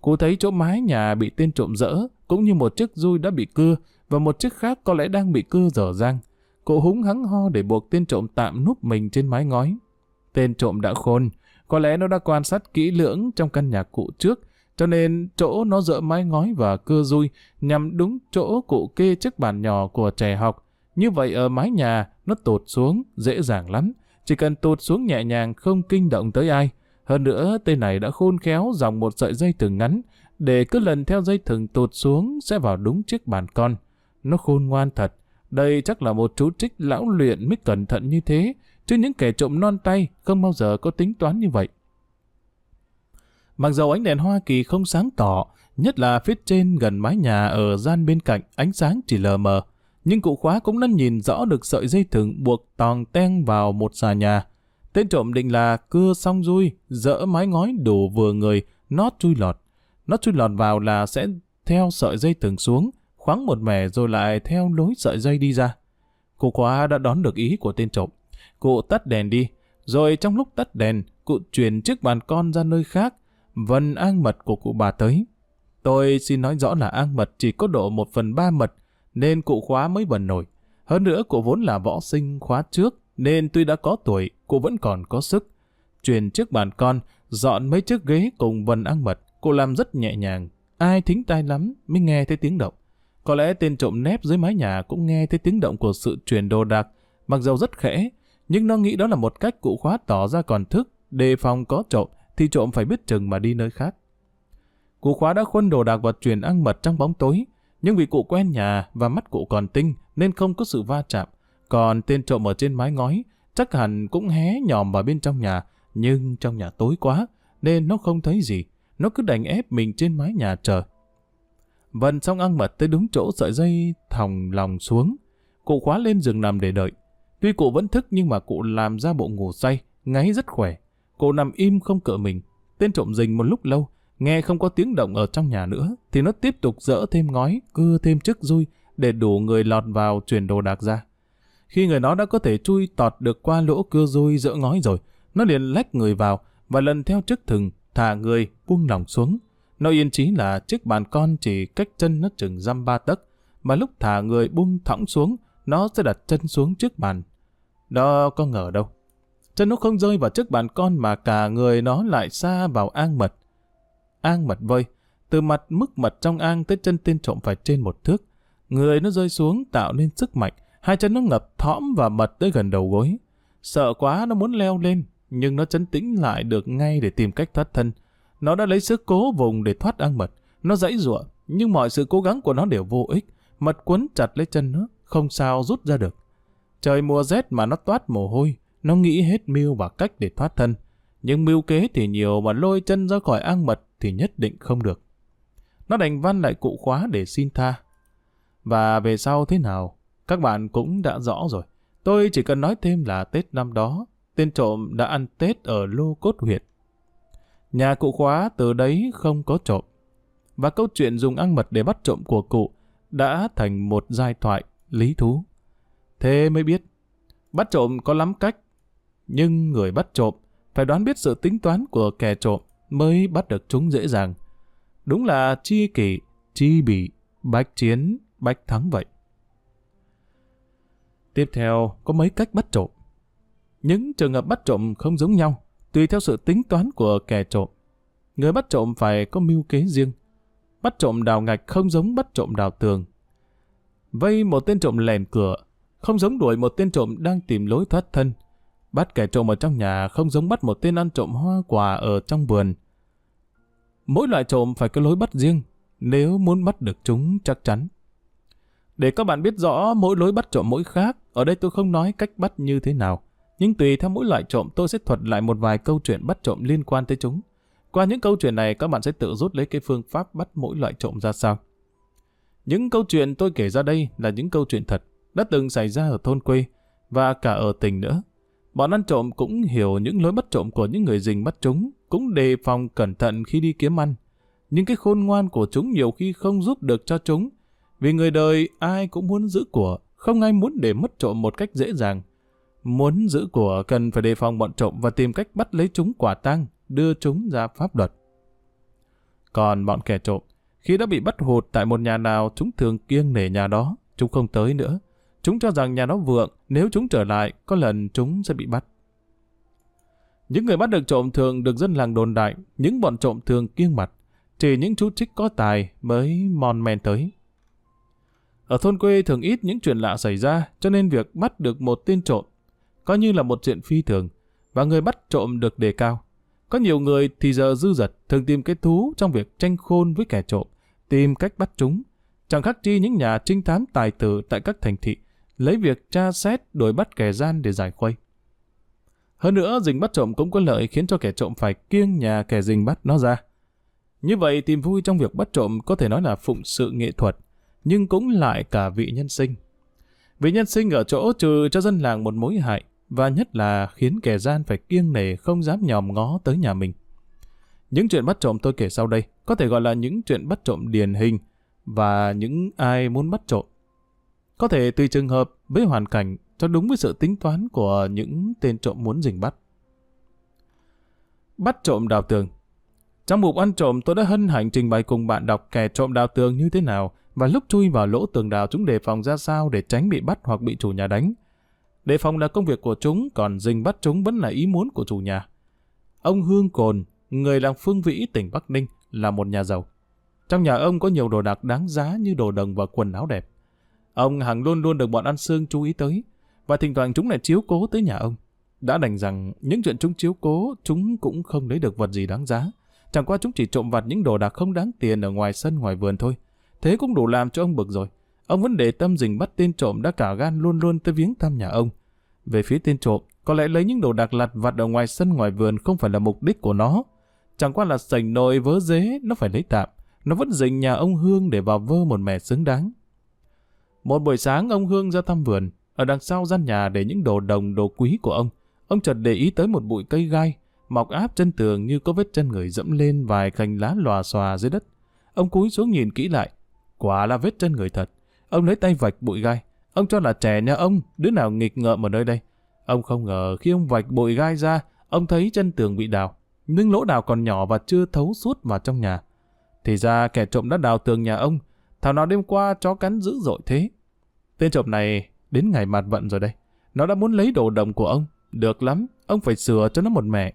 Cô thấy chỗ mái nhà bị tên trộm rỡ cũng như một chiếc dui đã bị cưa, và một chiếc khác có lẽ đang bị cưa dở dang. Cô húng hắng ho để buộc tên trộm tạm núp mình trên mái ngói. Tên trộm đã khôn, có lẽ nó đã quan sát kỹ lưỡng trong căn nhà cụ trước, cho nên chỗ nó dỡ mái ngói và cưa dui nhằm đúng chỗ cụ kê chiếc bàn nhỏ của trẻ học. Như vậy ở mái nhà nó tụt xuống dễ dàng lắm, chỉ cần tụt xuống nhẹ nhàng không kinh động tới ai. Hơn nữa tên này đã khôn khéo dòng một sợi dây thừng ngắn để cứ lần theo dây thừng tụt xuống sẽ vào đúng chiếc bàn con. Nó khôn ngoan thật. Đây chắc là một chú trích lão luyện mới cẩn thận như thế, chứ những kẻ trộm non tay không bao giờ có tính toán như vậy. Mặc dầu ánh đèn Hoa Kỳ không sáng tỏ, nhất là phía trên gần mái nhà ở gian bên cạnh ánh sáng chỉ lờ mờ, nhưng cụ khóa cũng đã nhìn rõ được sợi dây thừng buộc tòng ten vào một xà nhà. Tên trộm định là cưa xong rui, dỡ mái ngói đủ vừa người, nót chui lọt. Nó chui lọt vào là sẽ theo sợi dây tường xuống, khoáng một mẻ rồi lại theo lối sợi dây đi ra. Cụ khóa đã đón được ý của tên trộm. Cụ tắt đèn đi, rồi trong lúc tắt đèn, cụ chuyển chiếc bàn con ra nơi khác, vần an mật của cụ bà tới. Tôi xin nói rõ là an mật chỉ có độ một phần ba mật, nên cụ khóa mới vần nổi. Hơn nữa cụ vốn là võ sinh khóa trước, nên tuy đã có tuổi, cô vẫn còn có sức. truyền trước bàn con, dọn mấy chiếc ghế cùng vần ăn mật, cô làm rất nhẹ nhàng. Ai thính tai lắm mới nghe thấy tiếng động. Có lẽ tên trộm nép dưới mái nhà cũng nghe thấy tiếng động của sự truyền đồ đạc, mặc dầu rất khẽ, nhưng nó nghĩ đó là một cách cụ khóa tỏ ra còn thức, đề phòng có trộm, thì trộm phải biết chừng mà đi nơi khác. Cụ khóa đã khuân đồ đạc và truyền ăn mật trong bóng tối, nhưng vì cụ quen nhà và mắt cụ còn tinh nên không có sự va chạm. Còn tên trộm ở trên mái ngói chắc hẳn cũng hé nhòm vào bên trong nhà, nhưng trong nhà tối quá nên nó không thấy gì. Nó cứ đành ép mình trên mái nhà chờ. Vần xong ăn mật tới đúng chỗ sợi dây thòng lòng xuống. Cụ khóa lên giường nằm để đợi. Tuy cụ vẫn thức nhưng mà cụ làm ra bộ ngủ say, ngáy rất khỏe. Cụ nằm im không cựa mình. Tên trộm rình một lúc lâu, nghe không có tiếng động ở trong nhà nữa, thì nó tiếp tục dỡ thêm ngói, cưa thêm chức rui để đủ người lọt vào chuyển đồ đạc ra. Khi người nó đã có thể chui tọt được qua lỗ cưa rui giữa ngói rồi, nó liền lách người vào và lần theo chiếc thừng, thả người, buông lòng xuống. Nó yên chí là chiếc bàn con chỉ cách chân nó chừng dăm ba tấc, mà lúc thả người buông thõng xuống, nó sẽ đặt chân xuống trước bàn. Đó có ngờ đâu. Chân nó không rơi vào chiếc bàn con mà cả người nó lại xa vào an mật. An mật vơi, từ mặt mức mật trong an tới chân tên trộm phải trên một thước. Người nó rơi xuống tạo nên sức mạnh, hai chân nó ngập thõm và mật tới gần đầu gối. Sợ quá nó muốn leo lên, nhưng nó chấn tĩnh lại được ngay để tìm cách thoát thân. Nó đã lấy sức cố vùng để thoát ăn mật. Nó dãy giụa, nhưng mọi sự cố gắng của nó đều vô ích. Mật quấn chặt lấy chân nó, không sao rút ra được. Trời mùa rét mà nó toát mồ hôi, nó nghĩ hết mưu và cách để thoát thân. Nhưng mưu kế thì nhiều mà lôi chân ra khỏi ăn mật thì nhất định không được. Nó đành văn lại cụ khóa để xin tha. Và về sau thế nào, các bạn cũng đã rõ rồi. Tôi chỉ cần nói thêm là Tết năm đó, tên trộm đã ăn Tết ở Lô Cốt huyện. Nhà cụ khóa từ đấy không có trộm. Và câu chuyện dùng ăn mật để bắt trộm của cụ đã thành một giai thoại lý thú. Thế mới biết, bắt trộm có lắm cách, nhưng người bắt trộm phải đoán biết sự tính toán của kẻ trộm mới bắt được chúng dễ dàng. Đúng là chi kỷ, chi bỉ, bách chiến, bách thắng vậy. Tiếp theo, có mấy cách bắt trộm. Những trường hợp bắt trộm không giống nhau, tùy theo sự tính toán của kẻ trộm. Người bắt trộm phải có mưu kế riêng. Bắt trộm đào ngạch không giống bắt trộm đào tường. Vây một tên trộm lèn cửa, không giống đuổi một tên trộm đang tìm lối thoát thân. Bắt kẻ trộm ở trong nhà không giống bắt một tên ăn trộm hoa quả ở trong vườn. Mỗi loại trộm phải có lối bắt riêng, nếu muốn bắt được chúng chắc chắn. Để các bạn biết rõ mỗi lối bắt trộm mỗi khác, ở đây tôi không nói cách bắt như thế nào. Nhưng tùy theo mỗi loại trộm tôi sẽ thuật lại một vài câu chuyện bắt trộm liên quan tới chúng. Qua những câu chuyện này các bạn sẽ tự rút lấy cái phương pháp bắt mỗi loại trộm ra sao. Những câu chuyện tôi kể ra đây là những câu chuyện thật, đã từng xảy ra ở thôn quê và cả ở tỉnh nữa. Bọn ăn trộm cũng hiểu những lối bắt trộm của những người rình bắt chúng, cũng đề phòng cẩn thận khi đi kiếm ăn. Nhưng cái khôn ngoan của chúng nhiều khi không giúp được cho chúng, vì người đời ai cũng muốn giữ của, không ai muốn để mất trộm một cách dễ dàng. Muốn giữ của cần phải đề phòng bọn trộm và tìm cách bắt lấy chúng quả tang, đưa chúng ra pháp luật. Còn bọn kẻ trộm, khi đã bị bắt hụt tại một nhà nào, chúng thường kiêng nể nhà đó, chúng không tới nữa. Chúng cho rằng nhà đó vượng, nếu chúng trở lại, có lần chúng sẽ bị bắt. Những người bắt được trộm thường được dân làng đồn đại, những bọn trộm thường kiêng mặt. Chỉ những chú trích có tài mới mòn men tới. Ở thôn quê thường ít những chuyện lạ xảy ra, cho nên việc bắt được một tên trộm coi như là một chuyện phi thường, và người bắt trộm được đề cao. Có nhiều người thì giờ dư dật thường tìm cái thú trong việc tranh khôn với kẻ trộm, tìm cách bắt chúng. Chẳng khác chi những nhà trinh thám tài tử tại các thành thị, lấy việc tra xét đổi bắt kẻ gian để giải khuây. Hơn nữa, rình bắt trộm cũng có lợi khiến cho kẻ trộm phải kiêng nhà kẻ rình bắt nó ra. Như vậy, tìm vui trong việc bắt trộm có thể nói là phụng sự nghệ thuật, nhưng cũng lại cả vị nhân sinh. Vị nhân sinh ở chỗ trừ cho dân làng một mối hại, và nhất là khiến kẻ gian phải kiêng nể không dám nhòm ngó tới nhà mình. Những chuyện bắt trộm tôi kể sau đây có thể gọi là những chuyện bắt trộm điển hình và những ai muốn bắt trộm. Có thể tùy trường hợp với hoàn cảnh cho đúng với sự tính toán của những tên trộm muốn rình bắt. Bắt trộm đào tường Trong mục ăn trộm tôi đã hân hạnh trình bày cùng bạn đọc kẻ trộm đào tường như thế nào và lúc chui vào lỗ tường đào chúng đề phòng ra sao để tránh bị bắt hoặc bị chủ nhà đánh. Đề phòng là công việc của chúng, còn rình bắt chúng vẫn là ý muốn của chủ nhà. Ông Hương Cồn, người làng Phương Vĩ, tỉnh Bắc Ninh, là một nhà giàu. Trong nhà ông có nhiều đồ đạc đáng giá như đồ đồng và quần áo đẹp. Ông hàng luôn luôn được bọn ăn xương chú ý tới, và thỉnh thoảng chúng lại chiếu cố tới nhà ông. Đã đành rằng những chuyện chúng chiếu cố, chúng cũng không lấy được vật gì đáng giá. Chẳng qua chúng chỉ trộm vặt những đồ đạc không đáng tiền ở ngoài sân ngoài vườn thôi. Thế cũng đủ làm cho ông bực rồi. Ông vẫn để tâm dình bắt tên trộm đã cả gan luôn luôn tới viếng thăm nhà ông. Về phía tên trộm, có lẽ lấy những đồ đạc lặt vặt ở ngoài sân ngoài vườn không phải là mục đích của nó. Chẳng qua là sành nồi vớ dế, nó phải lấy tạm. Nó vẫn dình nhà ông Hương để vào vơ một mẻ xứng đáng. Một buổi sáng ông Hương ra thăm vườn, ở đằng sau gian nhà để những đồ đồng đồ quý của ông. Ông chợt để ý tới một bụi cây gai, mọc áp chân tường như có vết chân người dẫm lên vài cành lá lòa xòa dưới đất. Ông cúi xuống nhìn kỹ lại, quả là vết chân người thật. Ông lấy tay vạch bụi gai. Ông cho là trẻ nhà ông, đứa nào nghịch ngợm ở nơi đây. Ông không ngờ khi ông vạch bụi gai ra, ông thấy chân tường bị đào. Nhưng lỗ đào còn nhỏ và chưa thấu suốt vào trong nhà. Thì ra kẻ trộm đã đào tường nhà ông. Thảo nào đêm qua chó cắn dữ dội thế. Tên trộm này đến ngày mặt vận rồi đây. Nó đã muốn lấy đồ đồng của ông. Được lắm, ông phải sửa cho nó một mẹ.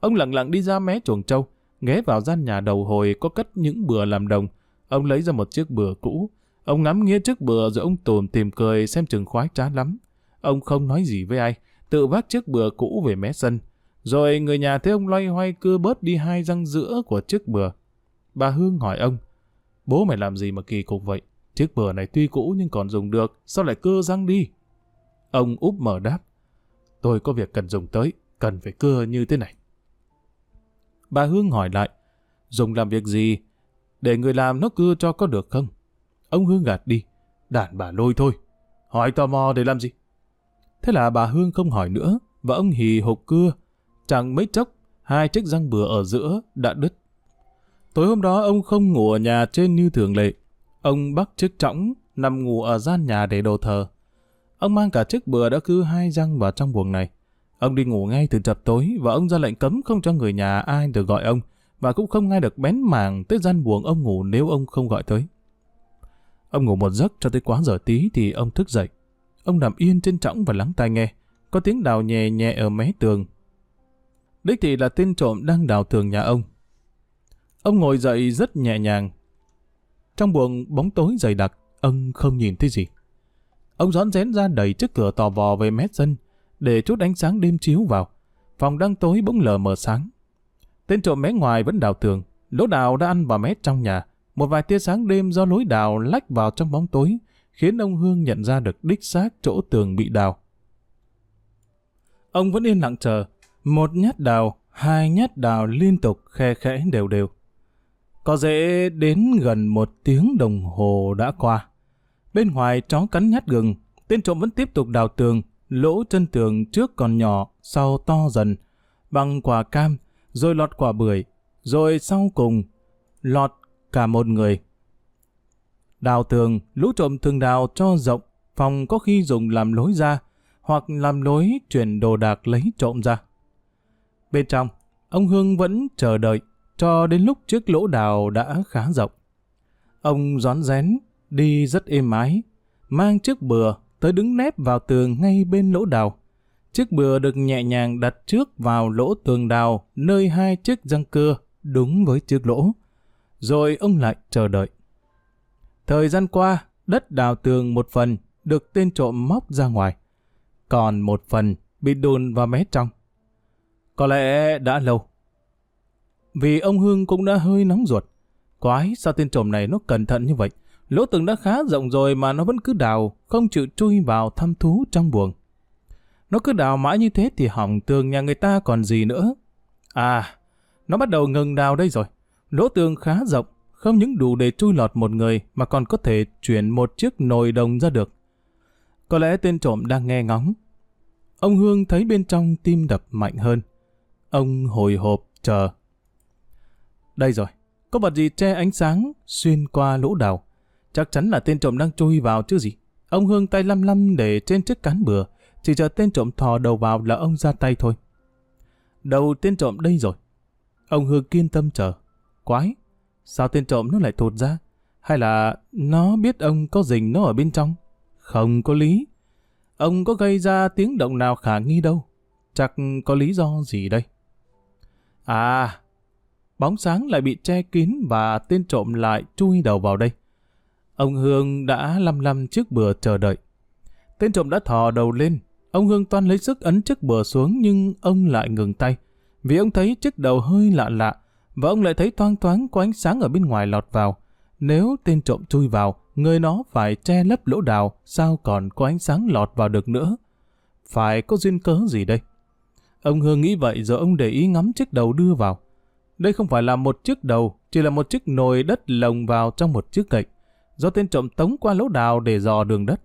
Ông lặng lặng đi ra mé chuồng trâu, ghé vào gian nhà đầu hồi có cất những bừa làm đồng. Ông lấy ra một chiếc bừa cũ, Ông ngắm nghĩa chiếc bừa rồi ông tồn tìm cười xem chừng khoái trá lắm. Ông không nói gì với ai, tự vác chiếc bừa cũ về mé sân. Rồi người nhà thấy ông loay hoay cưa bớt đi hai răng giữa của chiếc bừa. Bà Hương hỏi ông, bố mày làm gì mà kỳ cục vậy? Chiếc bừa này tuy cũ nhưng còn dùng được, sao lại cưa răng đi? Ông úp mở đáp, tôi có việc cần dùng tới, cần phải cưa như thế này. Bà Hương hỏi lại, dùng làm việc gì? Để người làm nó cưa cho có được không? Ông Hương gạt đi. Đàn bà lôi thôi. Hỏi tò mò để làm gì? Thế là bà Hương không hỏi nữa, và ông hì hộp cưa. Chẳng mấy chốc, hai chiếc răng bừa ở giữa đã đứt. Tối hôm đó ông không ngủ ở nhà trên như thường lệ. Ông bắt chiếc trõng, nằm ngủ ở gian nhà để đồ thờ. Ông mang cả chiếc bừa đã cưa hai răng vào trong buồng này. Ông đi ngủ ngay từ chập tối và ông ra lệnh cấm không cho người nhà ai được gọi ông và cũng không nghe được bén màng tới gian buồng ông ngủ nếu ông không gọi tới. Ông ngủ một giấc cho tới quá giờ tí thì ông thức dậy. Ông nằm yên trên trõng và lắng tai nghe. Có tiếng đào nhẹ nhẹ ở mé tường. Đích thì là tên trộm đang đào tường nhà ông. Ông ngồi dậy rất nhẹ nhàng. Trong buồng bóng tối dày đặc, ông không nhìn thấy gì. Ông rón rén ra đẩy chiếc cửa tò vò về mét sân, để chút ánh sáng đêm chiếu vào. Phòng đang tối bỗng lờ mờ sáng. Tên trộm mé ngoài vẫn đào tường, lỗ đào đã ăn vào mé trong nhà. Một vài tia sáng đêm do lối đào lách vào trong bóng tối, khiến ông Hương nhận ra được đích xác chỗ tường bị đào. Ông vẫn yên lặng chờ, một nhát đào, hai nhát đào liên tục khe khẽ đều đều. Có dễ đến gần một tiếng đồng hồ đã qua. Bên ngoài chó cắn nhát gừng, tên trộm vẫn tiếp tục đào tường, lỗ chân tường trước còn nhỏ, sau to dần, bằng quả cam, rồi lọt quả bưởi, rồi sau cùng lọt cả một người. Đào tường, lũ trộm thường đào cho rộng, phòng có khi dùng làm lối ra, hoặc làm lối chuyển đồ đạc lấy trộm ra. Bên trong, ông Hương vẫn chờ đợi, cho đến lúc chiếc lỗ đào đã khá rộng. Ông rón rén, đi rất êm ái, mang chiếc bừa tới đứng nép vào tường ngay bên lỗ đào. Chiếc bừa được nhẹ nhàng đặt trước vào lỗ tường đào, nơi hai chiếc răng cưa, đúng với chiếc lỗ. Rồi ông lại chờ đợi. Thời gian qua, đất đào tường một phần được tên trộm móc ra ngoài, còn một phần bị đùn vào mé trong. Có lẽ đã lâu. Vì ông Hương cũng đã hơi nóng ruột. Quái, sao tên trộm này nó cẩn thận như vậy? Lỗ tường đã khá rộng rồi mà nó vẫn cứ đào, không chịu chui vào thăm thú trong buồng. Nó cứ đào mãi như thế thì hỏng tường nhà người ta còn gì nữa. À, nó bắt đầu ngừng đào đây rồi. Lỗ tường khá rộng, không những đủ để chui lọt một người mà còn có thể chuyển một chiếc nồi đồng ra được. Có lẽ tên trộm đang nghe ngóng. Ông Hương thấy bên trong tim đập mạnh hơn. Ông hồi hộp chờ. Đây rồi, có vật gì che ánh sáng xuyên qua lỗ đào. Chắc chắn là tên trộm đang chui vào chứ gì. Ông Hương tay lăm lăm để trên chiếc cán bừa, chỉ chờ tên trộm thò đầu vào là ông ra tay thôi. Đầu tên trộm đây rồi. Ông Hương kiên tâm chờ. Quái, sao tên trộm nó lại thụt ra? Hay là nó biết ông có rình nó ở bên trong? Không có lý. Ông có gây ra tiếng động nào khả nghi đâu. Chắc có lý do gì đây? À, bóng sáng lại bị che kín và tên trộm lại chui đầu vào đây. Ông Hương đã lăm lăm trước bừa chờ đợi. Tên trộm đã thò đầu lên. Ông Hương toan lấy sức ấn chiếc bừa xuống nhưng ông lại ngừng tay. Vì ông thấy chiếc đầu hơi lạ lạ và ông lại thấy toang toáng có ánh sáng ở bên ngoài lọt vào. Nếu tên trộm chui vào, người nó phải che lấp lỗ đào, sao còn có ánh sáng lọt vào được nữa? Phải có duyên cớ gì đây? Ông Hương nghĩ vậy rồi ông để ý ngắm chiếc đầu đưa vào. Đây không phải là một chiếc đầu, chỉ là một chiếc nồi đất lồng vào trong một chiếc gậy, do tên trộm tống qua lỗ đào để dò đường đất.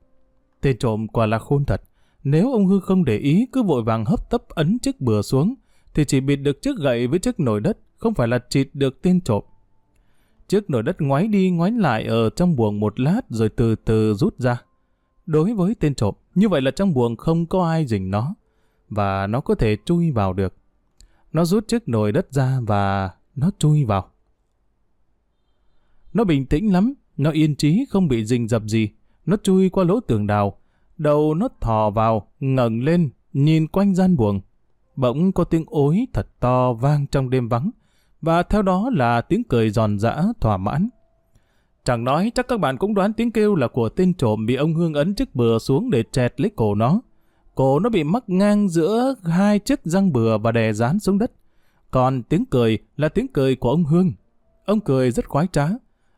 Tên trộm quả là khôn thật. Nếu ông Hư không để ý cứ vội vàng hấp tấp ấn chiếc bừa xuống, thì chỉ bịt được chiếc gậy với chiếc nồi đất, không phải là chịt được tên trộm. Chiếc nồi đất ngoái đi ngoái lại ở trong buồng một lát rồi từ từ rút ra. Đối với tên trộm, như vậy là trong buồng không có ai dình nó, và nó có thể chui vào được. Nó rút chiếc nồi đất ra và nó chui vào. Nó bình tĩnh lắm, nó yên trí không bị rình dập gì. Nó chui qua lỗ tường đào. Đầu nó thò vào, ngẩng lên, nhìn quanh gian buồng. Bỗng có tiếng ối thật to vang trong đêm vắng. Và theo đó là tiếng cười giòn giã, thỏa mãn. Chẳng nói chắc các bạn cũng đoán tiếng kêu là của tên trộm bị ông Hương ấn chiếc bừa xuống để chẹt lấy cổ nó. Cổ nó bị mắc ngang giữa hai chiếc răng bừa và đè dán xuống đất. Còn tiếng cười là tiếng cười của ông Hương. Ông cười rất khoái trá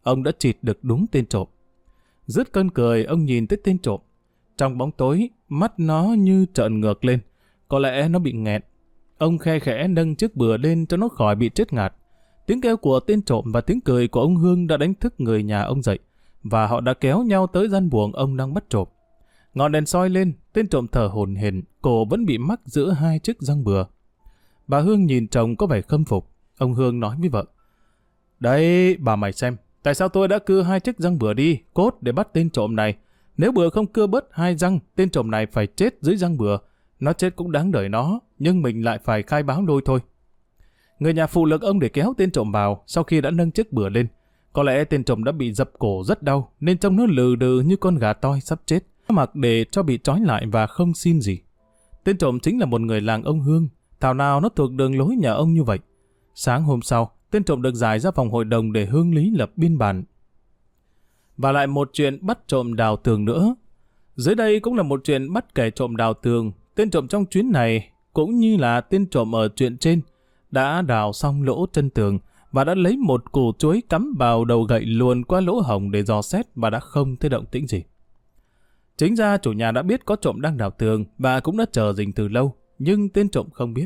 ông đã chịt được đúng tên trộm. Dứt cơn cười, ông nhìn tới tên trộm. Trong bóng tối, mắt nó như trợn ngược lên. Có lẽ nó bị nghẹn. Ông khe khẽ nâng chiếc bừa lên cho nó khỏi bị chết ngạt. Tiếng kêu của tên trộm và tiếng cười của ông Hương đã đánh thức người nhà ông dậy, và họ đã kéo nhau tới gian buồng ông đang bắt trộm. Ngọn đèn soi lên, tên trộm thở hồn hển, cổ vẫn bị mắc giữa hai chiếc răng bừa. Bà Hương nhìn chồng có vẻ khâm phục. Ông Hương nói với vợ. Đấy, bà mày xem, Tại sao tôi đã cưa hai chiếc răng bừa đi, cốt để bắt tên trộm này? Nếu bừa không cưa bớt hai răng, tên trộm này phải chết dưới răng bừa. Nó chết cũng đáng đời nó, nhưng mình lại phải khai báo đôi thôi. Người nhà phụ lực ông để kéo tên trộm vào sau khi đã nâng chiếc bừa lên. Có lẽ tên trộm đã bị dập cổ rất đau, nên trông nó lừ đừ như con gà toi sắp chết. Nó mặc để cho bị trói lại và không xin gì. Tên trộm chính là một người làng ông Hương, thảo nào nó thuộc đường lối nhà ông như vậy. Sáng hôm sau, tên trộm được giải ra phòng hội đồng để hương lý lập biên bản. Và lại một chuyện bắt trộm đào tường nữa. Dưới đây cũng là một chuyện bắt kẻ trộm đào tường. Tên trộm trong chuyến này cũng như là tên trộm ở chuyện trên đã đào xong lỗ chân tường và đã lấy một củ chuối cắm vào đầu gậy luồn qua lỗ hồng để dò xét và đã không thấy động tĩnh gì. Chính ra chủ nhà đã biết có trộm đang đào tường và cũng đã chờ dình từ lâu, nhưng tên trộm không biết.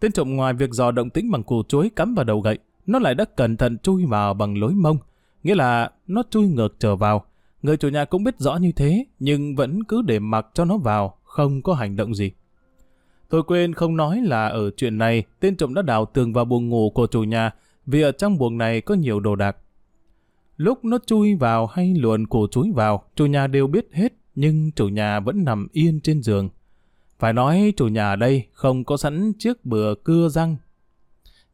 Tên trộm ngoài việc dò động tĩnh bằng củ chuối cắm vào đầu gậy, nó lại đã cẩn thận chui vào bằng lối mông, nghĩa là nó chui ngược trở vào. Người chủ nhà cũng biết rõ như thế, nhưng vẫn cứ để mặc cho nó vào, không có hành động gì. Tôi quên không nói là ở chuyện này, tên trộm đã đào tường vào buồng ngủ của chủ nhà, vì ở trong buồng này có nhiều đồ đạc. Lúc nó chui vào hay luồn củ chuối vào, chủ nhà đều biết hết, nhưng chủ nhà vẫn nằm yên trên giường. Phải nói chủ nhà ở đây không có sẵn chiếc bừa cưa răng.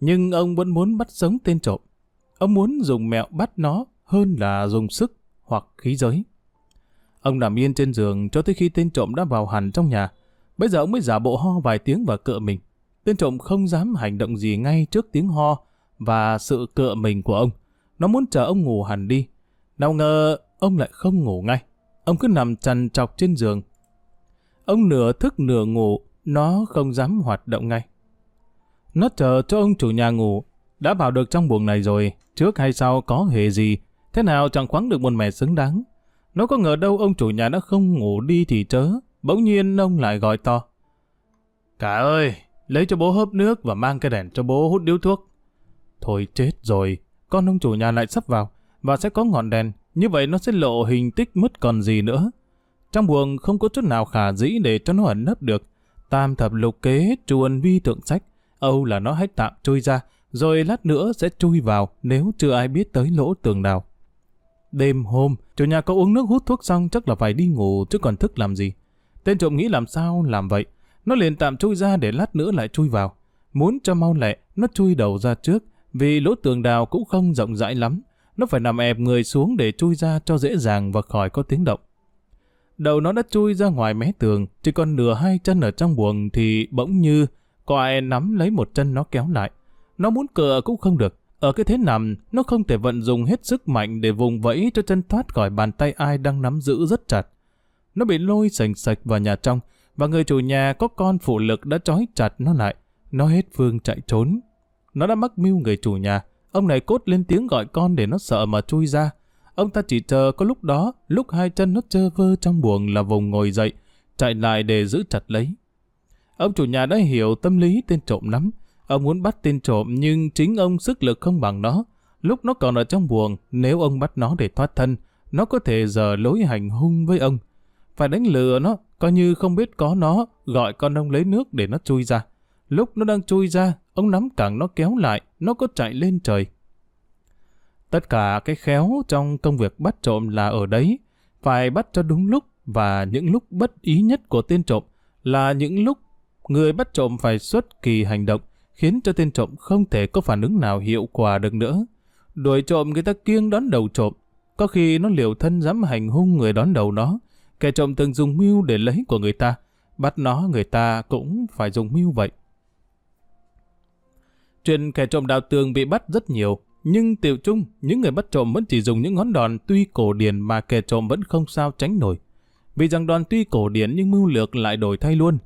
Nhưng ông vẫn muốn bắt sống tên trộm. Ông muốn dùng mẹo bắt nó hơn là dùng sức hoặc khí giới. Ông nằm yên trên giường cho tới khi tên trộm đã vào hẳn trong nhà. Bây giờ ông mới giả bộ ho vài tiếng và cựa mình. Tên trộm không dám hành động gì ngay trước tiếng ho và sự cựa mình của ông. Nó muốn chờ ông ngủ hẳn đi. Nào ngờ ông lại không ngủ ngay. Ông cứ nằm chằn chọc trên giường. Ông nửa thức nửa ngủ, nó không dám hoạt động ngay. Nó chờ cho ông chủ nhà ngủ, đã vào được trong buồng này rồi, trước hay sau có hề gì, thế nào chẳng khoáng được một mẻ xứng đáng. Nó có ngờ đâu ông chủ nhà đã không ngủ đi thì chớ, bỗng nhiên ông lại gọi to. Cả ơi, lấy cho bố hớp nước và mang cái đèn cho bố hút điếu thuốc. Thôi chết rồi, con ông chủ nhà lại sắp vào, và sẽ có ngọn đèn, như vậy nó sẽ lộ hình tích mất còn gì nữa. Trong buồng không có chút nào khả dĩ để cho nó ẩn nấp được. Tam thập lục kế chuồn vi tượng sách, Âu là nó hãy tạm trôi ra, rồi lát nữa sẽ chui vào nếu chưa ai biết tới lỗ tường nào. Đêm hôm, chủ nhà có uống nước hút thuốc xong chắc là phải đi ngủ chứ còn thức làm gì. Tên trộm nghĩ làm sao làm vậy. Nó liền tạm chui ra để lát nữa lại chui vào. Muốn cho mau lẹ, nó chui đầu ra trước, vì lỗ tường đào cũng không rộng rãi lắm. Nó phải nằm ẹp người xuống để chui ra cho dễ dàng và khỏi có tiếng động. Đầu nó đã chui ra ngoài mé tường, chỉ còn nửa hai chân ở trong buồng thì bỗng như có ai nắm lấy một chân nó kéo lại. Nó muốn cựa cũng không được. Ở cái thế nằm, nó không thể vận dụng hết sức mạnh để vùng vẫy cho chân thoát khỏi bàn tay ai đang nắm giữ rất chặt. Nó bị lôi sành sạch vào nhà trong, và người chủ nhà có con phụ lực đã trói chặt nó lại. Nó hết phương chạy trốn. Nó đã mắc mưu người chủ nhà. Ông này cốt lên tiếng gọi con để nó sợ mà chui ra. Ông ta chỉ chờ có lúc đó, lúc hai chân nó trơ vơ trong buồng là vùng ngồi dậy, chạy lại để giữ chặt lấy. Ông chủ nhà đã hiểu tâm lý tên trộm lắm. Ông muốn bắt tên trộm nhưng chính ông sức lực không bằng nó. Lúc nó còn ở trong buồng, nếu ông bắt nó để thoát thân, nó có thể giờ lối hành hung với ông. Phải đánh lừa nó, coi như không biết có nó, gọi con ông lấy nước để nó chui ra. Lúc nó đang chui ra, ông nắm cẳng nó kéo lại, nó có chạy lên trời. Tất cả cái khéo trong công việc bắt trộm là ở đấy, phải bắt cho đúng lúc và những lúc bất ý nhất của tên trộm là những lúc người bắt trộm phải xuất kỳ hành động, khiến cho tên trộm không thể có phản ứng nào hiệu quả được nữa. Đuổi trộm người ta kiêng đón đầu trộm, có khi nó liều thân dám hành hung người đón đầu nó. Kẻ trộm từng dùng mưu để lấy của người ta, bắt nó người ta cũng phải dùng mưu vậy. Chuyện kẻ trộm đào tường bị bắt rất nhiều, nhưng tiểu chung, những người bắt trộm vẫn chỉ dùng những ngón đòn tuy cổ điển mà kẻ trộm vẫn không sao tránh nổi. Vì rằng đòn tuy cổ điển nhưng mưu lược lại đổi thay luôn.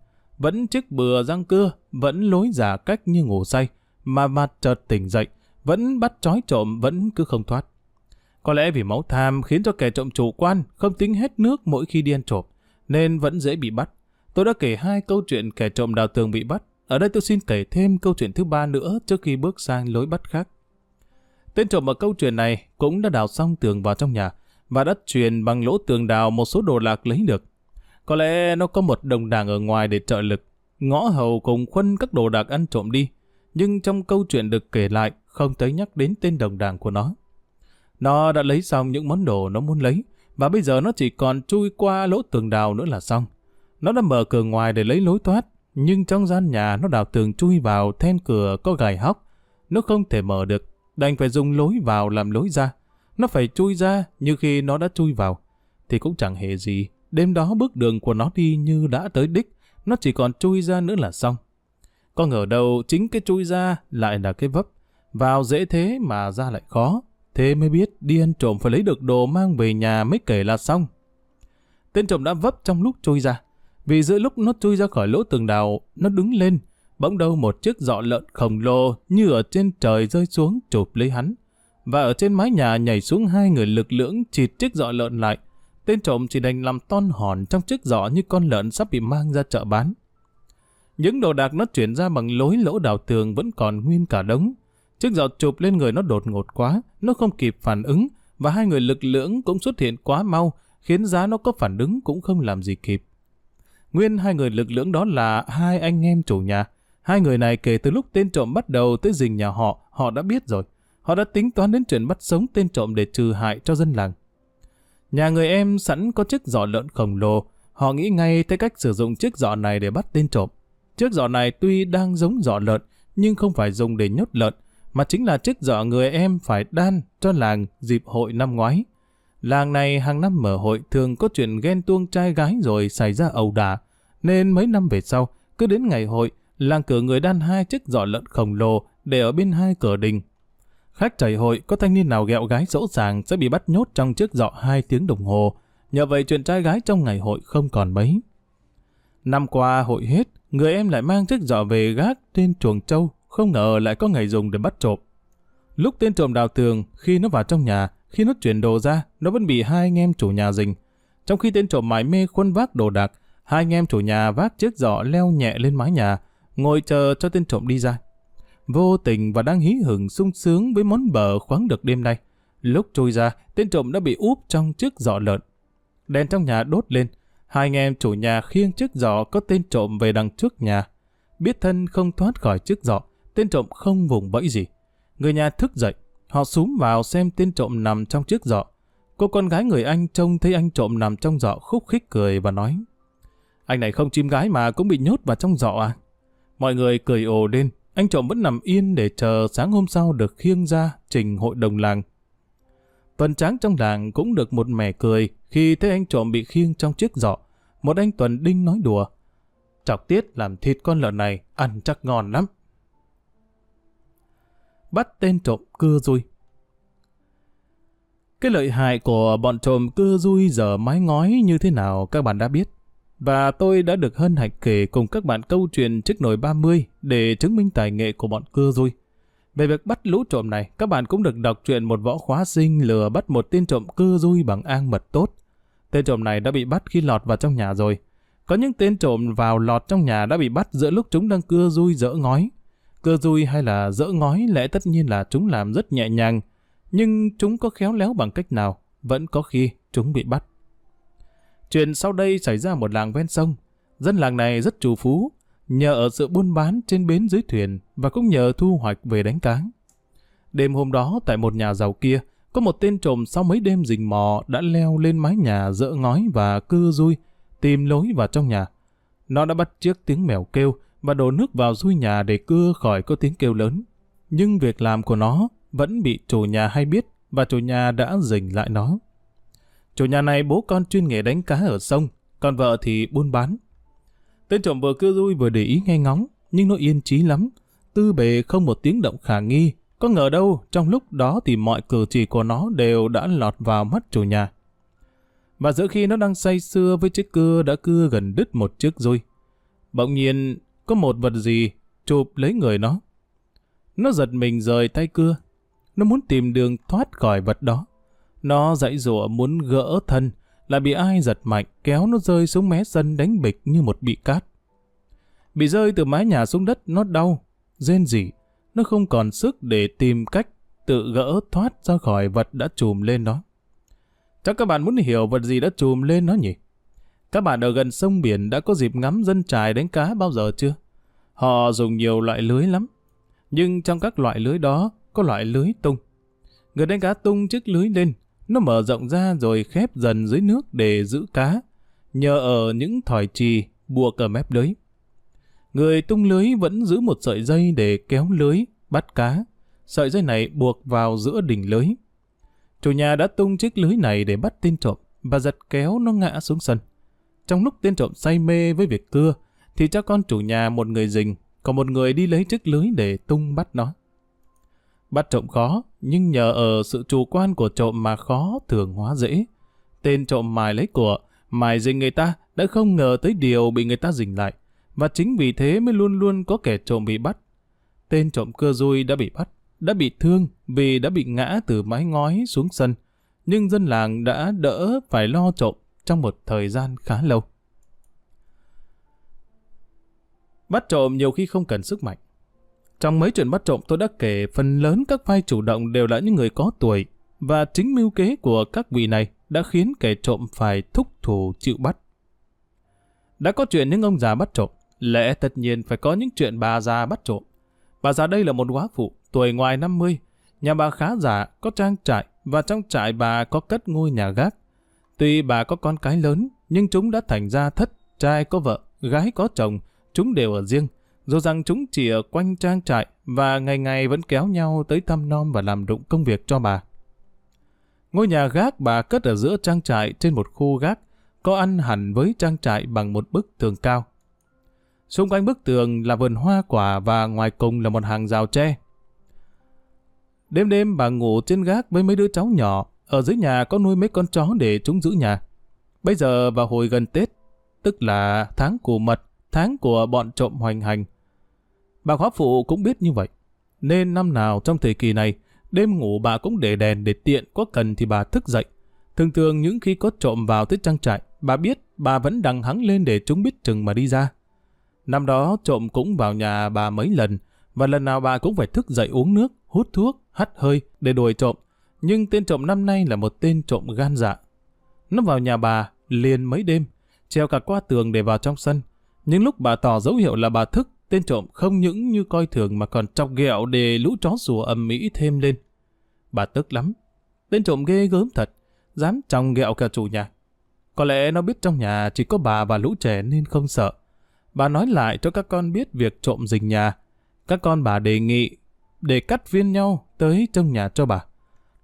Vẫn chiếc bừa răng cưa, vẫn lối giả cách như ngủ say, mà mặt chợt tỉnh dậy, vẫn bắt trói trộm vẫn cứ không thoát. Có lẽ vì máu tham khiến cho kẻ trộm chủ quan không tính hết nước mỗi khi đi ăn trộm, nên vẫn dễ bị bắt. Tôi đã kể hai câu chuyện kẻ trộm đào tường bị bắt. Ở đây tôi xin kể thêm câu chuyện thứ ba nữa trước khi bước sang lối bắt khác. Tên trộm ở câu chuyện này cũng đã đào xong tường vào trong nhà và đã truyền bằng lỗ tường đào một số đồ lạc lấy được. Có lẽ nó có một đồng đảng ở ngoài để trợ lực. Ngõ hầu cùng khuân các đồ đạc ăn trộm đi. Nhưng trong câu chuyện được kể lại không tới nhắc đến tên đồng đảng của nó. Nó đã lấy xong những món đồ nó muốn lấy và bây giờ nó chỉ còn chui qua lỗ tường đào nữa là xong. Nó đã mở cửa ngoài để lấy lối thoát nhưng trong gian nhà nó đào tường chui vào then cửa có gài hóc. Nó không thể mở được đành phải dùng lối vào làm lối ra. Nó phải chui ra như khi nó đã chui vào. Thì cũng chẳng hề gì, đêm đó bước đường của nó đi như đã tới đích, nó chỉ còn chui ra nữa là xong. Có ngờ đâu chính cái chui ra lại là cái vấp, vào dễ thế mà ra lại khó. Thế mới biết đi ăn trộm phải lấy được đồ mang về nhà mới kể là xong. Tên trộm đã vấp trong lúc chui ra. Vì giữa lúc nó chui ra khỏi lỗ tường đào, nó đứng lên, bỗng đâu một chiếc dọ lợn khổng lồ như ở trên trời rơi xuống chụp lấy hắn. Và ở trên mái nhà nhảy xuống hai người lực lưỡng chịt chiếc dọ lợn lại tên trộm chỉ đành làm ton hòn trong chiếc giỏ như con lợn sắp bị mang ra chợ bán. Những đồ đạc nó chuyển ra bằng lối lỗ đào tường vẫn còn nguyên cả đống. Chiếc giỏ chụp lên người nó đột ngột quá, nó không kịp phản ứng, và hai người lực lưỡng cũng xuất hiện quá mau, khiến giá nó có phản ứng cũng không làm gì kịp. Nguyên hai người lực lưỡng đó là hai anh em chủ nhà. Hai người này kể từ lúc tên trộm bắt đầu tới rình nhà họ, họ đã biết rồi. Họ đã tính toán đến chuyện bắt sống tên trộm để trừ hại cho dân làng. Nhà người em sẵn có chiếc giỏ lợn khổng lồ, họ nghĩ ngay tới cách sử dụng chiếc giỏ này để bắt tên trộm. Chiếc giỏ này tuy đang giống giỏ lợn, nhưng không phải dùng để nhốt lợn, mà chính là chiếc giỏ người em phải đan cho làng dịp hội năm ngoái. Làng này hàng năm mở hội thường có chuyện ghen tuông trai gái rồi xảy ra ẩu đả, nên mấy năm về sau, cứ đến ngày hội, làng cử người đan hai chiếc giỏ lợn khổng lồ để ở bên hai cửa đình. Khách chảy hội có thanh niên nào ghẹo gái dỗ dàng sẽ bị bắt nhốt trong chiếc giỏ hai tiếng đồng hồ. Nhờ vậy chuyện trai gái trong ngày hội không còn mấy. Năm qua hội hết, người em lại mang chiếc giỏ về gác trên chuồng trâu, không ngờ lại có ngày dùng để bắt trộm. Lúc tên trộm đào tường, khi nó vào trong nhà, khi nó chuyển đồ ra, nó vẫn bị hai anh em chủ nhà rình. Trong khi tên trộm mải mê khuân vác đồ đạc, hai anh em chủ nhà vác chiếc giỏ leo nhẹ lên mái nhà, ngồi chờ cho tên trộm đi ra. Vô tình và đang hí hửng sung sướng với món bờ khoáng được đêm nay. Lúc trôi ra, tên trộm đã bị úp trong chiếc giỏ lợn. Đèn trong nhà đốt lên, hai anh em chủ nhà khiêng chiếc giỏ có tên trộm về đằng trước nhà. Biết thân không thoát khỏi chiếc giỏ, tên trộm không vùng bẫy gì. Người nhà thức dậy, họ súm vào xem tên trộm nằm trong chiếc giỏ. Cô con gái người anh trông thấy anh trộm nằm trong giỏ khúc khích cười và nói Anh này không chim gái mà cũng bị nhốt vào trong giỏ à? Mọi người cười ồ lên, anh trộm vẫn nằm yên để chờ sáng hôm sau được khiêng ra trình hội đồng làng. Tuần tráng trong làng cũng được một mẻ cười khi thấy anh trộm bị khiêng trong chiếc giỏ. Một anh Tuần Đinh nói đùa. Chọc tiết làm thịt con lợn này, ăn chắc ngon lắm. Bắt tên trộm cưa rui. Cái lợi hại của bọn trộm cưa rui giờ mái ngói như thế nào các bạn đã biết. Và tôi đã được hân hạnh kể cùng các bạn câu chuyện chiếc nồi 30 để chứng minh tài nghệ của bọn cưa rồi. Về việc bắt lũ trộm này, các bạn cũng được đọc truyện một võ khóa sinh lừa bắt một tên trộm cưa rui bằng an mật tốt. Tên trộm này đã bị bắt khi lọt vào trong nhà rồi. Có những tên trộm vào lọt trong nhà đã bị bắt giữa lúc chúng đang cưa rui dỡ ngói. Cưa rui hay là dỡ ngói lẽ tất nhiên là chúng làm rất nhẹ nhàng, nhưng chúng có khéo léo bằng cách nào, vẫn có khi chúng bị bắt. Chuyện sau đây xảy ra một làng ven sông. Dân làng này rất trù phú, nhờ ở sự buôn bán trên bến dưới thuyền và cũng nhờ thu hoạch về đánh cá. Đêm hôm đó tại một nhà giàu kia, có một tên trộm sau mấy đêm rình mò đã leo lên mái nhà dỡ ngói và cưa rui, tìm lối vào trong nhà. Nó đã bắt chiếc tiếng mèo kêu và đổ nước vào rui nhà để cưa khỏi có tiếng kêu lớn. Nhưng việc làm của nó vẫn bị chủ nhà hay biết và chủ nhà đã rình lại nó. Chủ nhà này bố con chuyên nghề đánh cá ở sông, còn vợ thì buôn bán. Tên trộm vừa cưa rui vừa để ý nghe ngóng, nhưng nó yên trí lắm. Tư bề không một tiếng động khả nghi, có ngờ đâu trong lúc đó thì mọi cử chỉ của nó đều đã lọt vào mắt chủ nhà. Và giữa khi nó đang say sưa với chiếc cưa đã cưa gần đứt một chiếc rui. Bỗng nhiên có một vật gì chụp lấy người nó. Nó giật mình rời tay cưa. Nó muốn tìm đường thoát khỏi vật đó. Nó dãy rủa muốn gỡ thân, lại bị ai giật mạnh kéo nó rơi xuống mé sân đánh bịch như một bị cát. Bị rơi từ mái nhà xuống đất nó đau, rên rỉ, nó không còn sức để tìm cách tự gỡ thoát ra khỏi vật đã trùm lên nó. Chắc các bạn muốn hiểu vật gì đã trùm lên nó nhỉ? Các bạn ở gần sông biển đã có dịp ngắm dân trài đánh cá bao giờ chưa? Họ dùng nhiều loại lưới lắm. Nhưng trong các loại lưới đó có loại lưới tung. Người đánh cá tung chiếc lưới lên, nó mở rộng ra rồi khép dần dưới nước để giữ cá, nhờ ở những thỏi trì buộc ở mép lưới. Người tung lưới vẫn giữ một sợi dây để kéo lưới, bắt cá. Sợi dây này buộc vào giữa đỉnh lưới. Chủ nhà đã tung chiếc lưới này để bắt tên trộm và giật kéo nó ngã xuống sân. Trong lúc tên trộm say mê với việc cưa, thì cho con chủ nhà một người rình, còn một người đi lấy chiếc lưới để tung bắt nó. Bắt trộm khó, nhưng nhờ ở sự chủ quan của trộm mà khó thường hóa dễ. Tên trộm mài lấy của, mài dình người ta đã không ngờ tới điều bị người ta dình lại. Và chính vì thế mới luôn luôn có kẻ trộm bị bắt. Tên trộm cưa rui đã bị bắt, đã bị thương vì đã bị ngã từ mái ngói xuống sân. nhưng dân làng đã đỡ phải lo trộm trong một thời gian khá lâu. Bắt trộm nhiều khi không cần sức mạnh. Trong mấy chuyện bắt trộm tôi đã kể phần lớn các vai chủ động đều là những người có tuổi và chính mưu kế của các vị này đã khiến kẻ trộm phải thúc thủ chịu bắt. Đã có chuyện những ông già bắt trộm, lẽ tất nhiên phải có những chuyện bà già bắt trộm. Bà già đây là một quá phụ, tuổi ngoài 50, nhà bà khá già, có trang trại và trong trại bà có cất ngôi nhà gác. Tuy bà có con cái lớn, nhưng chúng đã thành ra thất, trai có vợ, gái có chồng, chúng đều ở riêng, dù rằng chúng chỉ ở quanh trang trại và ngày ngày vẫn kéo nhau tới thăm nom và làm đụng công việc cho bà. Ngôi nhà gác bà cất ở giữa trang trại trên một khu gác, có ăn hẳn với trang trại bằng một bức tường cao. Xung quanh bức tường là vườn hoa quả và ngoài cùng là một hàng rào tre. Đêm đêm bà ngủ trên gác với mấy đứa cháu nhỏ, ở dưới nhà có nuôi mấy con chó để chúng giữ nhà. Bây giờ vào hồi gần Tết, tức là tháng cù mật, tháng của bọn trộm hoành hành. Bà khóa phụ cũng biết như vậy, nên năm nào trong thời kỳ này, đêm ngủ bà cũng để đèn để tiện có cần thì bà thức dậy. Thường thường những khi có trộm vào tới trang trại, bà biết bà vẫn đằng hắng lên để chúng biết chừng mà đi ra. Năm đó trộm cũng vào nhà bà mấy lần, và lần nào bà cũng phải thức dậy uống nước, hút thuốc, hắt hơi để đuổi trộm. Nhưng tên trộm năm nay là một tên trộm gan dạ. Nó vào nhà bà liền mấy đêm, treo cả qua tường để vào trong sân. Nhưng lúc bà tỏ dấu hiệu là bà thức, tên trộm không những như coi thường mà còn chọc ghẹo để lũ chó sủa ầm mỹ thêm lên. Bà tức lắm. Tên trộm ghê gớm thật, dám chồng ghẹo cả chủ nhà. Có lẽ nó biết trong nhà chỉ có bà và lũ trẻ nên không sợ. Bà nói lại cho các con biết việc trộm rình nhà. Các con bà đề nghị để cắt viên nhau tới trong nhà cho bà.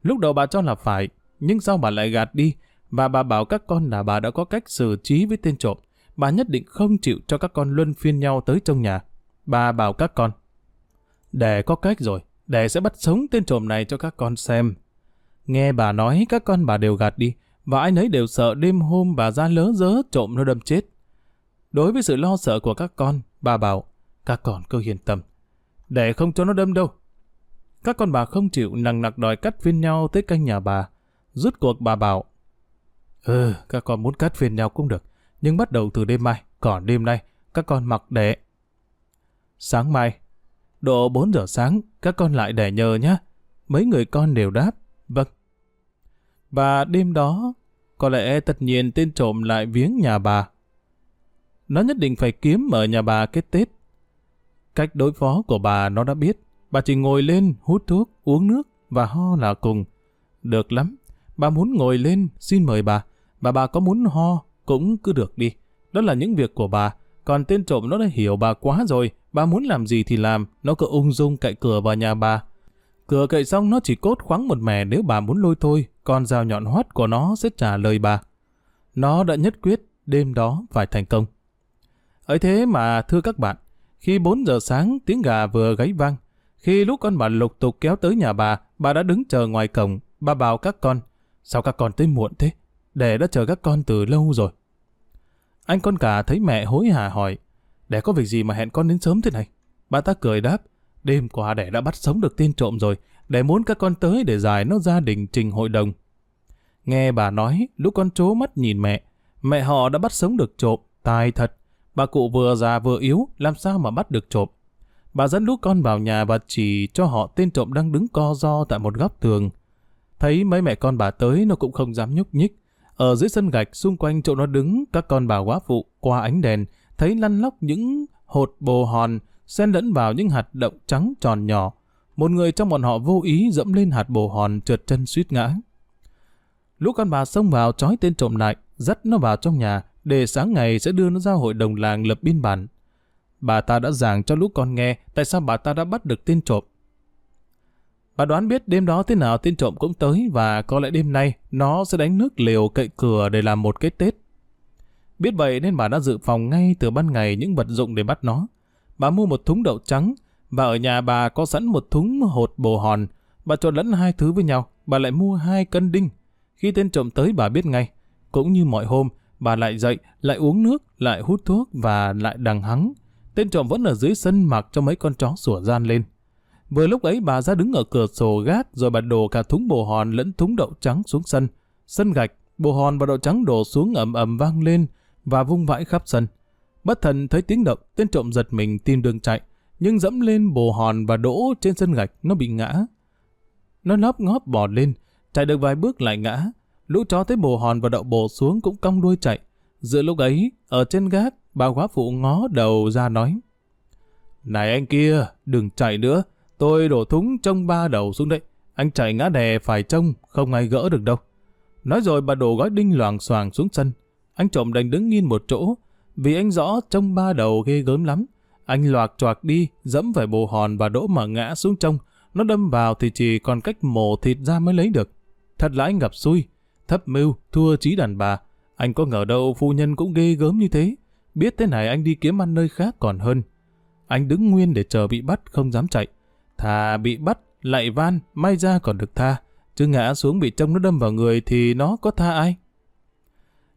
Lúc đầu bà cho là phải, nhưng sau bà lại gạt đi và bà bảo các con là bà đã có cách xử trí với tên trộm. Bà nhất định không chịu cho các con luân phiên nhau tới trong nhà. Bà bảo các con, để có cách rồi, để sẽ bắt sống tên trộm này cho các con xem. Nghe bà nói các con bà đều gạt đi, và ai nấy đều sợ đêm hôm bà ra lớ dớ trộm nó đâm chết. Đối với sự lo sợ của các con, bà bảo, các con cứ yên tâm, để không cho nó đâm đâu. Các con bà không chịu nằng nặc đòi cắt viên nhau tới canh nhà bà. Rút cuộc bà bảo, Ừ, các con muốn cắt viên nhau cũng được, nhưng bắt đầu từ đêm mai, còn đêm nay, các con mặc đẻ. Sáng mai, độ 4 giờ sáng, các con lại đẻ nhờ nhé. Mấy người con đều đáp, vâng. Và đêm đó, có lẽ tất nhiên tên trộm lại viếng nhà bà. Nó nhất định phải kiếm ở nhà bà kết Tết. Cách đối phó của bà nó đã biết. Bà chỉ ngồi lên, hút thuốc, uống nước và ho là cùng. Được lắm. Bà muốn ngồi lên, xin mời bà. Bà bà có muốn ho, cũng cứ được đi. Đó là những việc của bà. Còn tên trộm nó đã hiểu bà quá rồi. Bà muốn làm gì thì làm. Nó cứ ung dung cậy cửa vào nhà bà. Cửa cậy xong nó chỉ cốt khoáng một mẻ nếu bà muốn lôi thôi. Còn dao nhọn hoắt của nó sẽ trả lời bà. Nó đã nhất quyết đêm đó phải thành công. Ấy thế mà thưa các bạn, khi 4 giờ sáng tiếng gà vừa gáy vang, khi lúc con bà lục tục kéo tới nhà bà, bà đã đứng chờ ngoài cổng, bà bảo các con, sao các con tới muộn thế? Để đã chờ các con từ lâu rồi. Anh con cả thấy mẹ hối hả hỏi, để có việc gì mà hẹn con đến sớm thế này? Bà ta cười đáp, đêm qua đẻ đã bắt sống được tên trộm rồi, để muốn các con tới để giải nó gia đình trình hội đồng. Nghe bà nói, lúc con trố mắt nhìn mẹ, mẹ họ đã bắt sống được trộm, tài thật. Bà cụ vừa già vừa yếu, làm sao mà bắt được trộm? Bà dẫn lũ con vào nhà và chỉ cho họ tên trộm đang đứng co do tại một góc tường. Thấy mấy mẹ con bà tới nó cũng không dám nhúc nhích. Ở dưới sân gạch xung quanh chỗ nó đứng, các con bà quá phụ qua ánh đèn, thấy lăn lóc những hột bồ hòn, xen lẫn vào những hạt động trắng tròn nhỏ. Một người trong bọn họ vô ý dẫm lên hạt bồ hòn trượt chân suýt ngã. Lũ con bà xông vào trói tên trộm lại, dắt nó vào trong nhà, để sáng ngày sẽ đưa nó ra hội đồng làng lập biên bản. Bà ta đã giảng cho lũ con nghe tại sao bà ta đã bắt được tên trộm. Bà đoán biết đêm đó thế nào tên trộm cũng tới và có lẽ đêm nay nó sẽ đánh nước liều cậy cửa để làm một cái Tết. Biết vậy nên bà đã dự phòng ngay từ ban ngày những vật dụng để bắt nó. Bà mua một thúng đậu trắng và ở nhà bà có sẵn một thúng hột bồ hòn. Bà trộn lẫn hai thứ với nhau. Bà lại mua hai cân đinh. Khi tên trộm tới bà biết ngay. Cũng như mọi hôm, bà lại dậy, lại uống nước, lại hút thuốc và lại đằng hắng. Tên trộm vẫn ở dưới sân mặc cho mấy con chó sủa gian lên. Vừa lúc ấy bà ra đứng ở cửa sổ gác rồi bà đổ cả thúng bồ hòn lẫn thúng đậu trắng xuống sân. Sân gạch, bồ hòn và đậu trắng đổ xuống ầm ầm vang lên và vung vãi khắp sân. Bất thần thấy tiếng động, tên trộm giật mình tìm đường chạy, nhưng dẫm lên bồ hòn và đỗ trên sân gạch nó bị ngã. Nó lóp ngóp bò lên, chạy được vài bước lại ngã. Lũ chó thấy bồ hòn và đậu bồ xuống cũng cong đuôi chạy. Giữa lúc ấy, ở trên gác, bà quá phụ ngó đầu ra nói. Này anh kia, đừng chạy nữa, tôi đổ thúng trông ba đầu xuống đấy Anh chạy ngã đè phải trông, không ai gỡ được đâu. Nói rồi bà đổ gói đinh loàng xoàng xuống sân. Anh trộm đành đứng nghiêng một chỗ, vì anh rõ trông ba đầu ghê gớm lắm. Anh loạc choạc đi, dẫm phải bồ hòn và đỗ mà ngã xuống trông. Nó đâm vào thì chỉ còn cách mổ thịt ra mới lấy được. Thật là anh gặp xui, thấp mưu, thua trí đàn bà. Anh có ngờ đâu phu nhân cũng ghê gớm như thế. Biết thế này anh đi kiếm ăn nơi khác còn hơn. Anh đứng nguyên để chờ bị bắt, không dám chạy. Thà bị bắt, lại van, may ra còn được tha. Chứ ngã xuống bị trông nó đâm vào người thì nó có tha ai?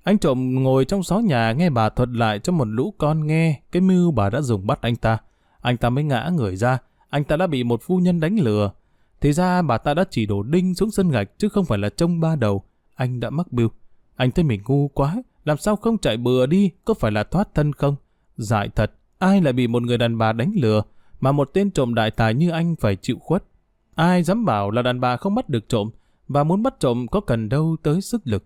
Anh trộm ngồi trong xó nhà nghe bà thuật lại cho một lũ con nghe cái mưu bà đã dùng bắt anh ta. Anh ta mới ngã người ra, anh ta đã bị một phu nhân đánh lừa. Thì ra bà ta đã chỉ đổ đinh xuống sân gạch chứ không phải là trông ba đầu. Anh đã mắc bưu. Anh thấy mình ngu quá, làm sao không chạy bừa đi, có phải là thoát thân không? Dại thật, ai lại bị một người đàn bà đánh lừa, mà một tên trộm đại tài như anh phải chịu khuất. Ai dám bảo là đàn bà không bắt được trộm, và muốn bắt trộm có cần đâu tới sức lực.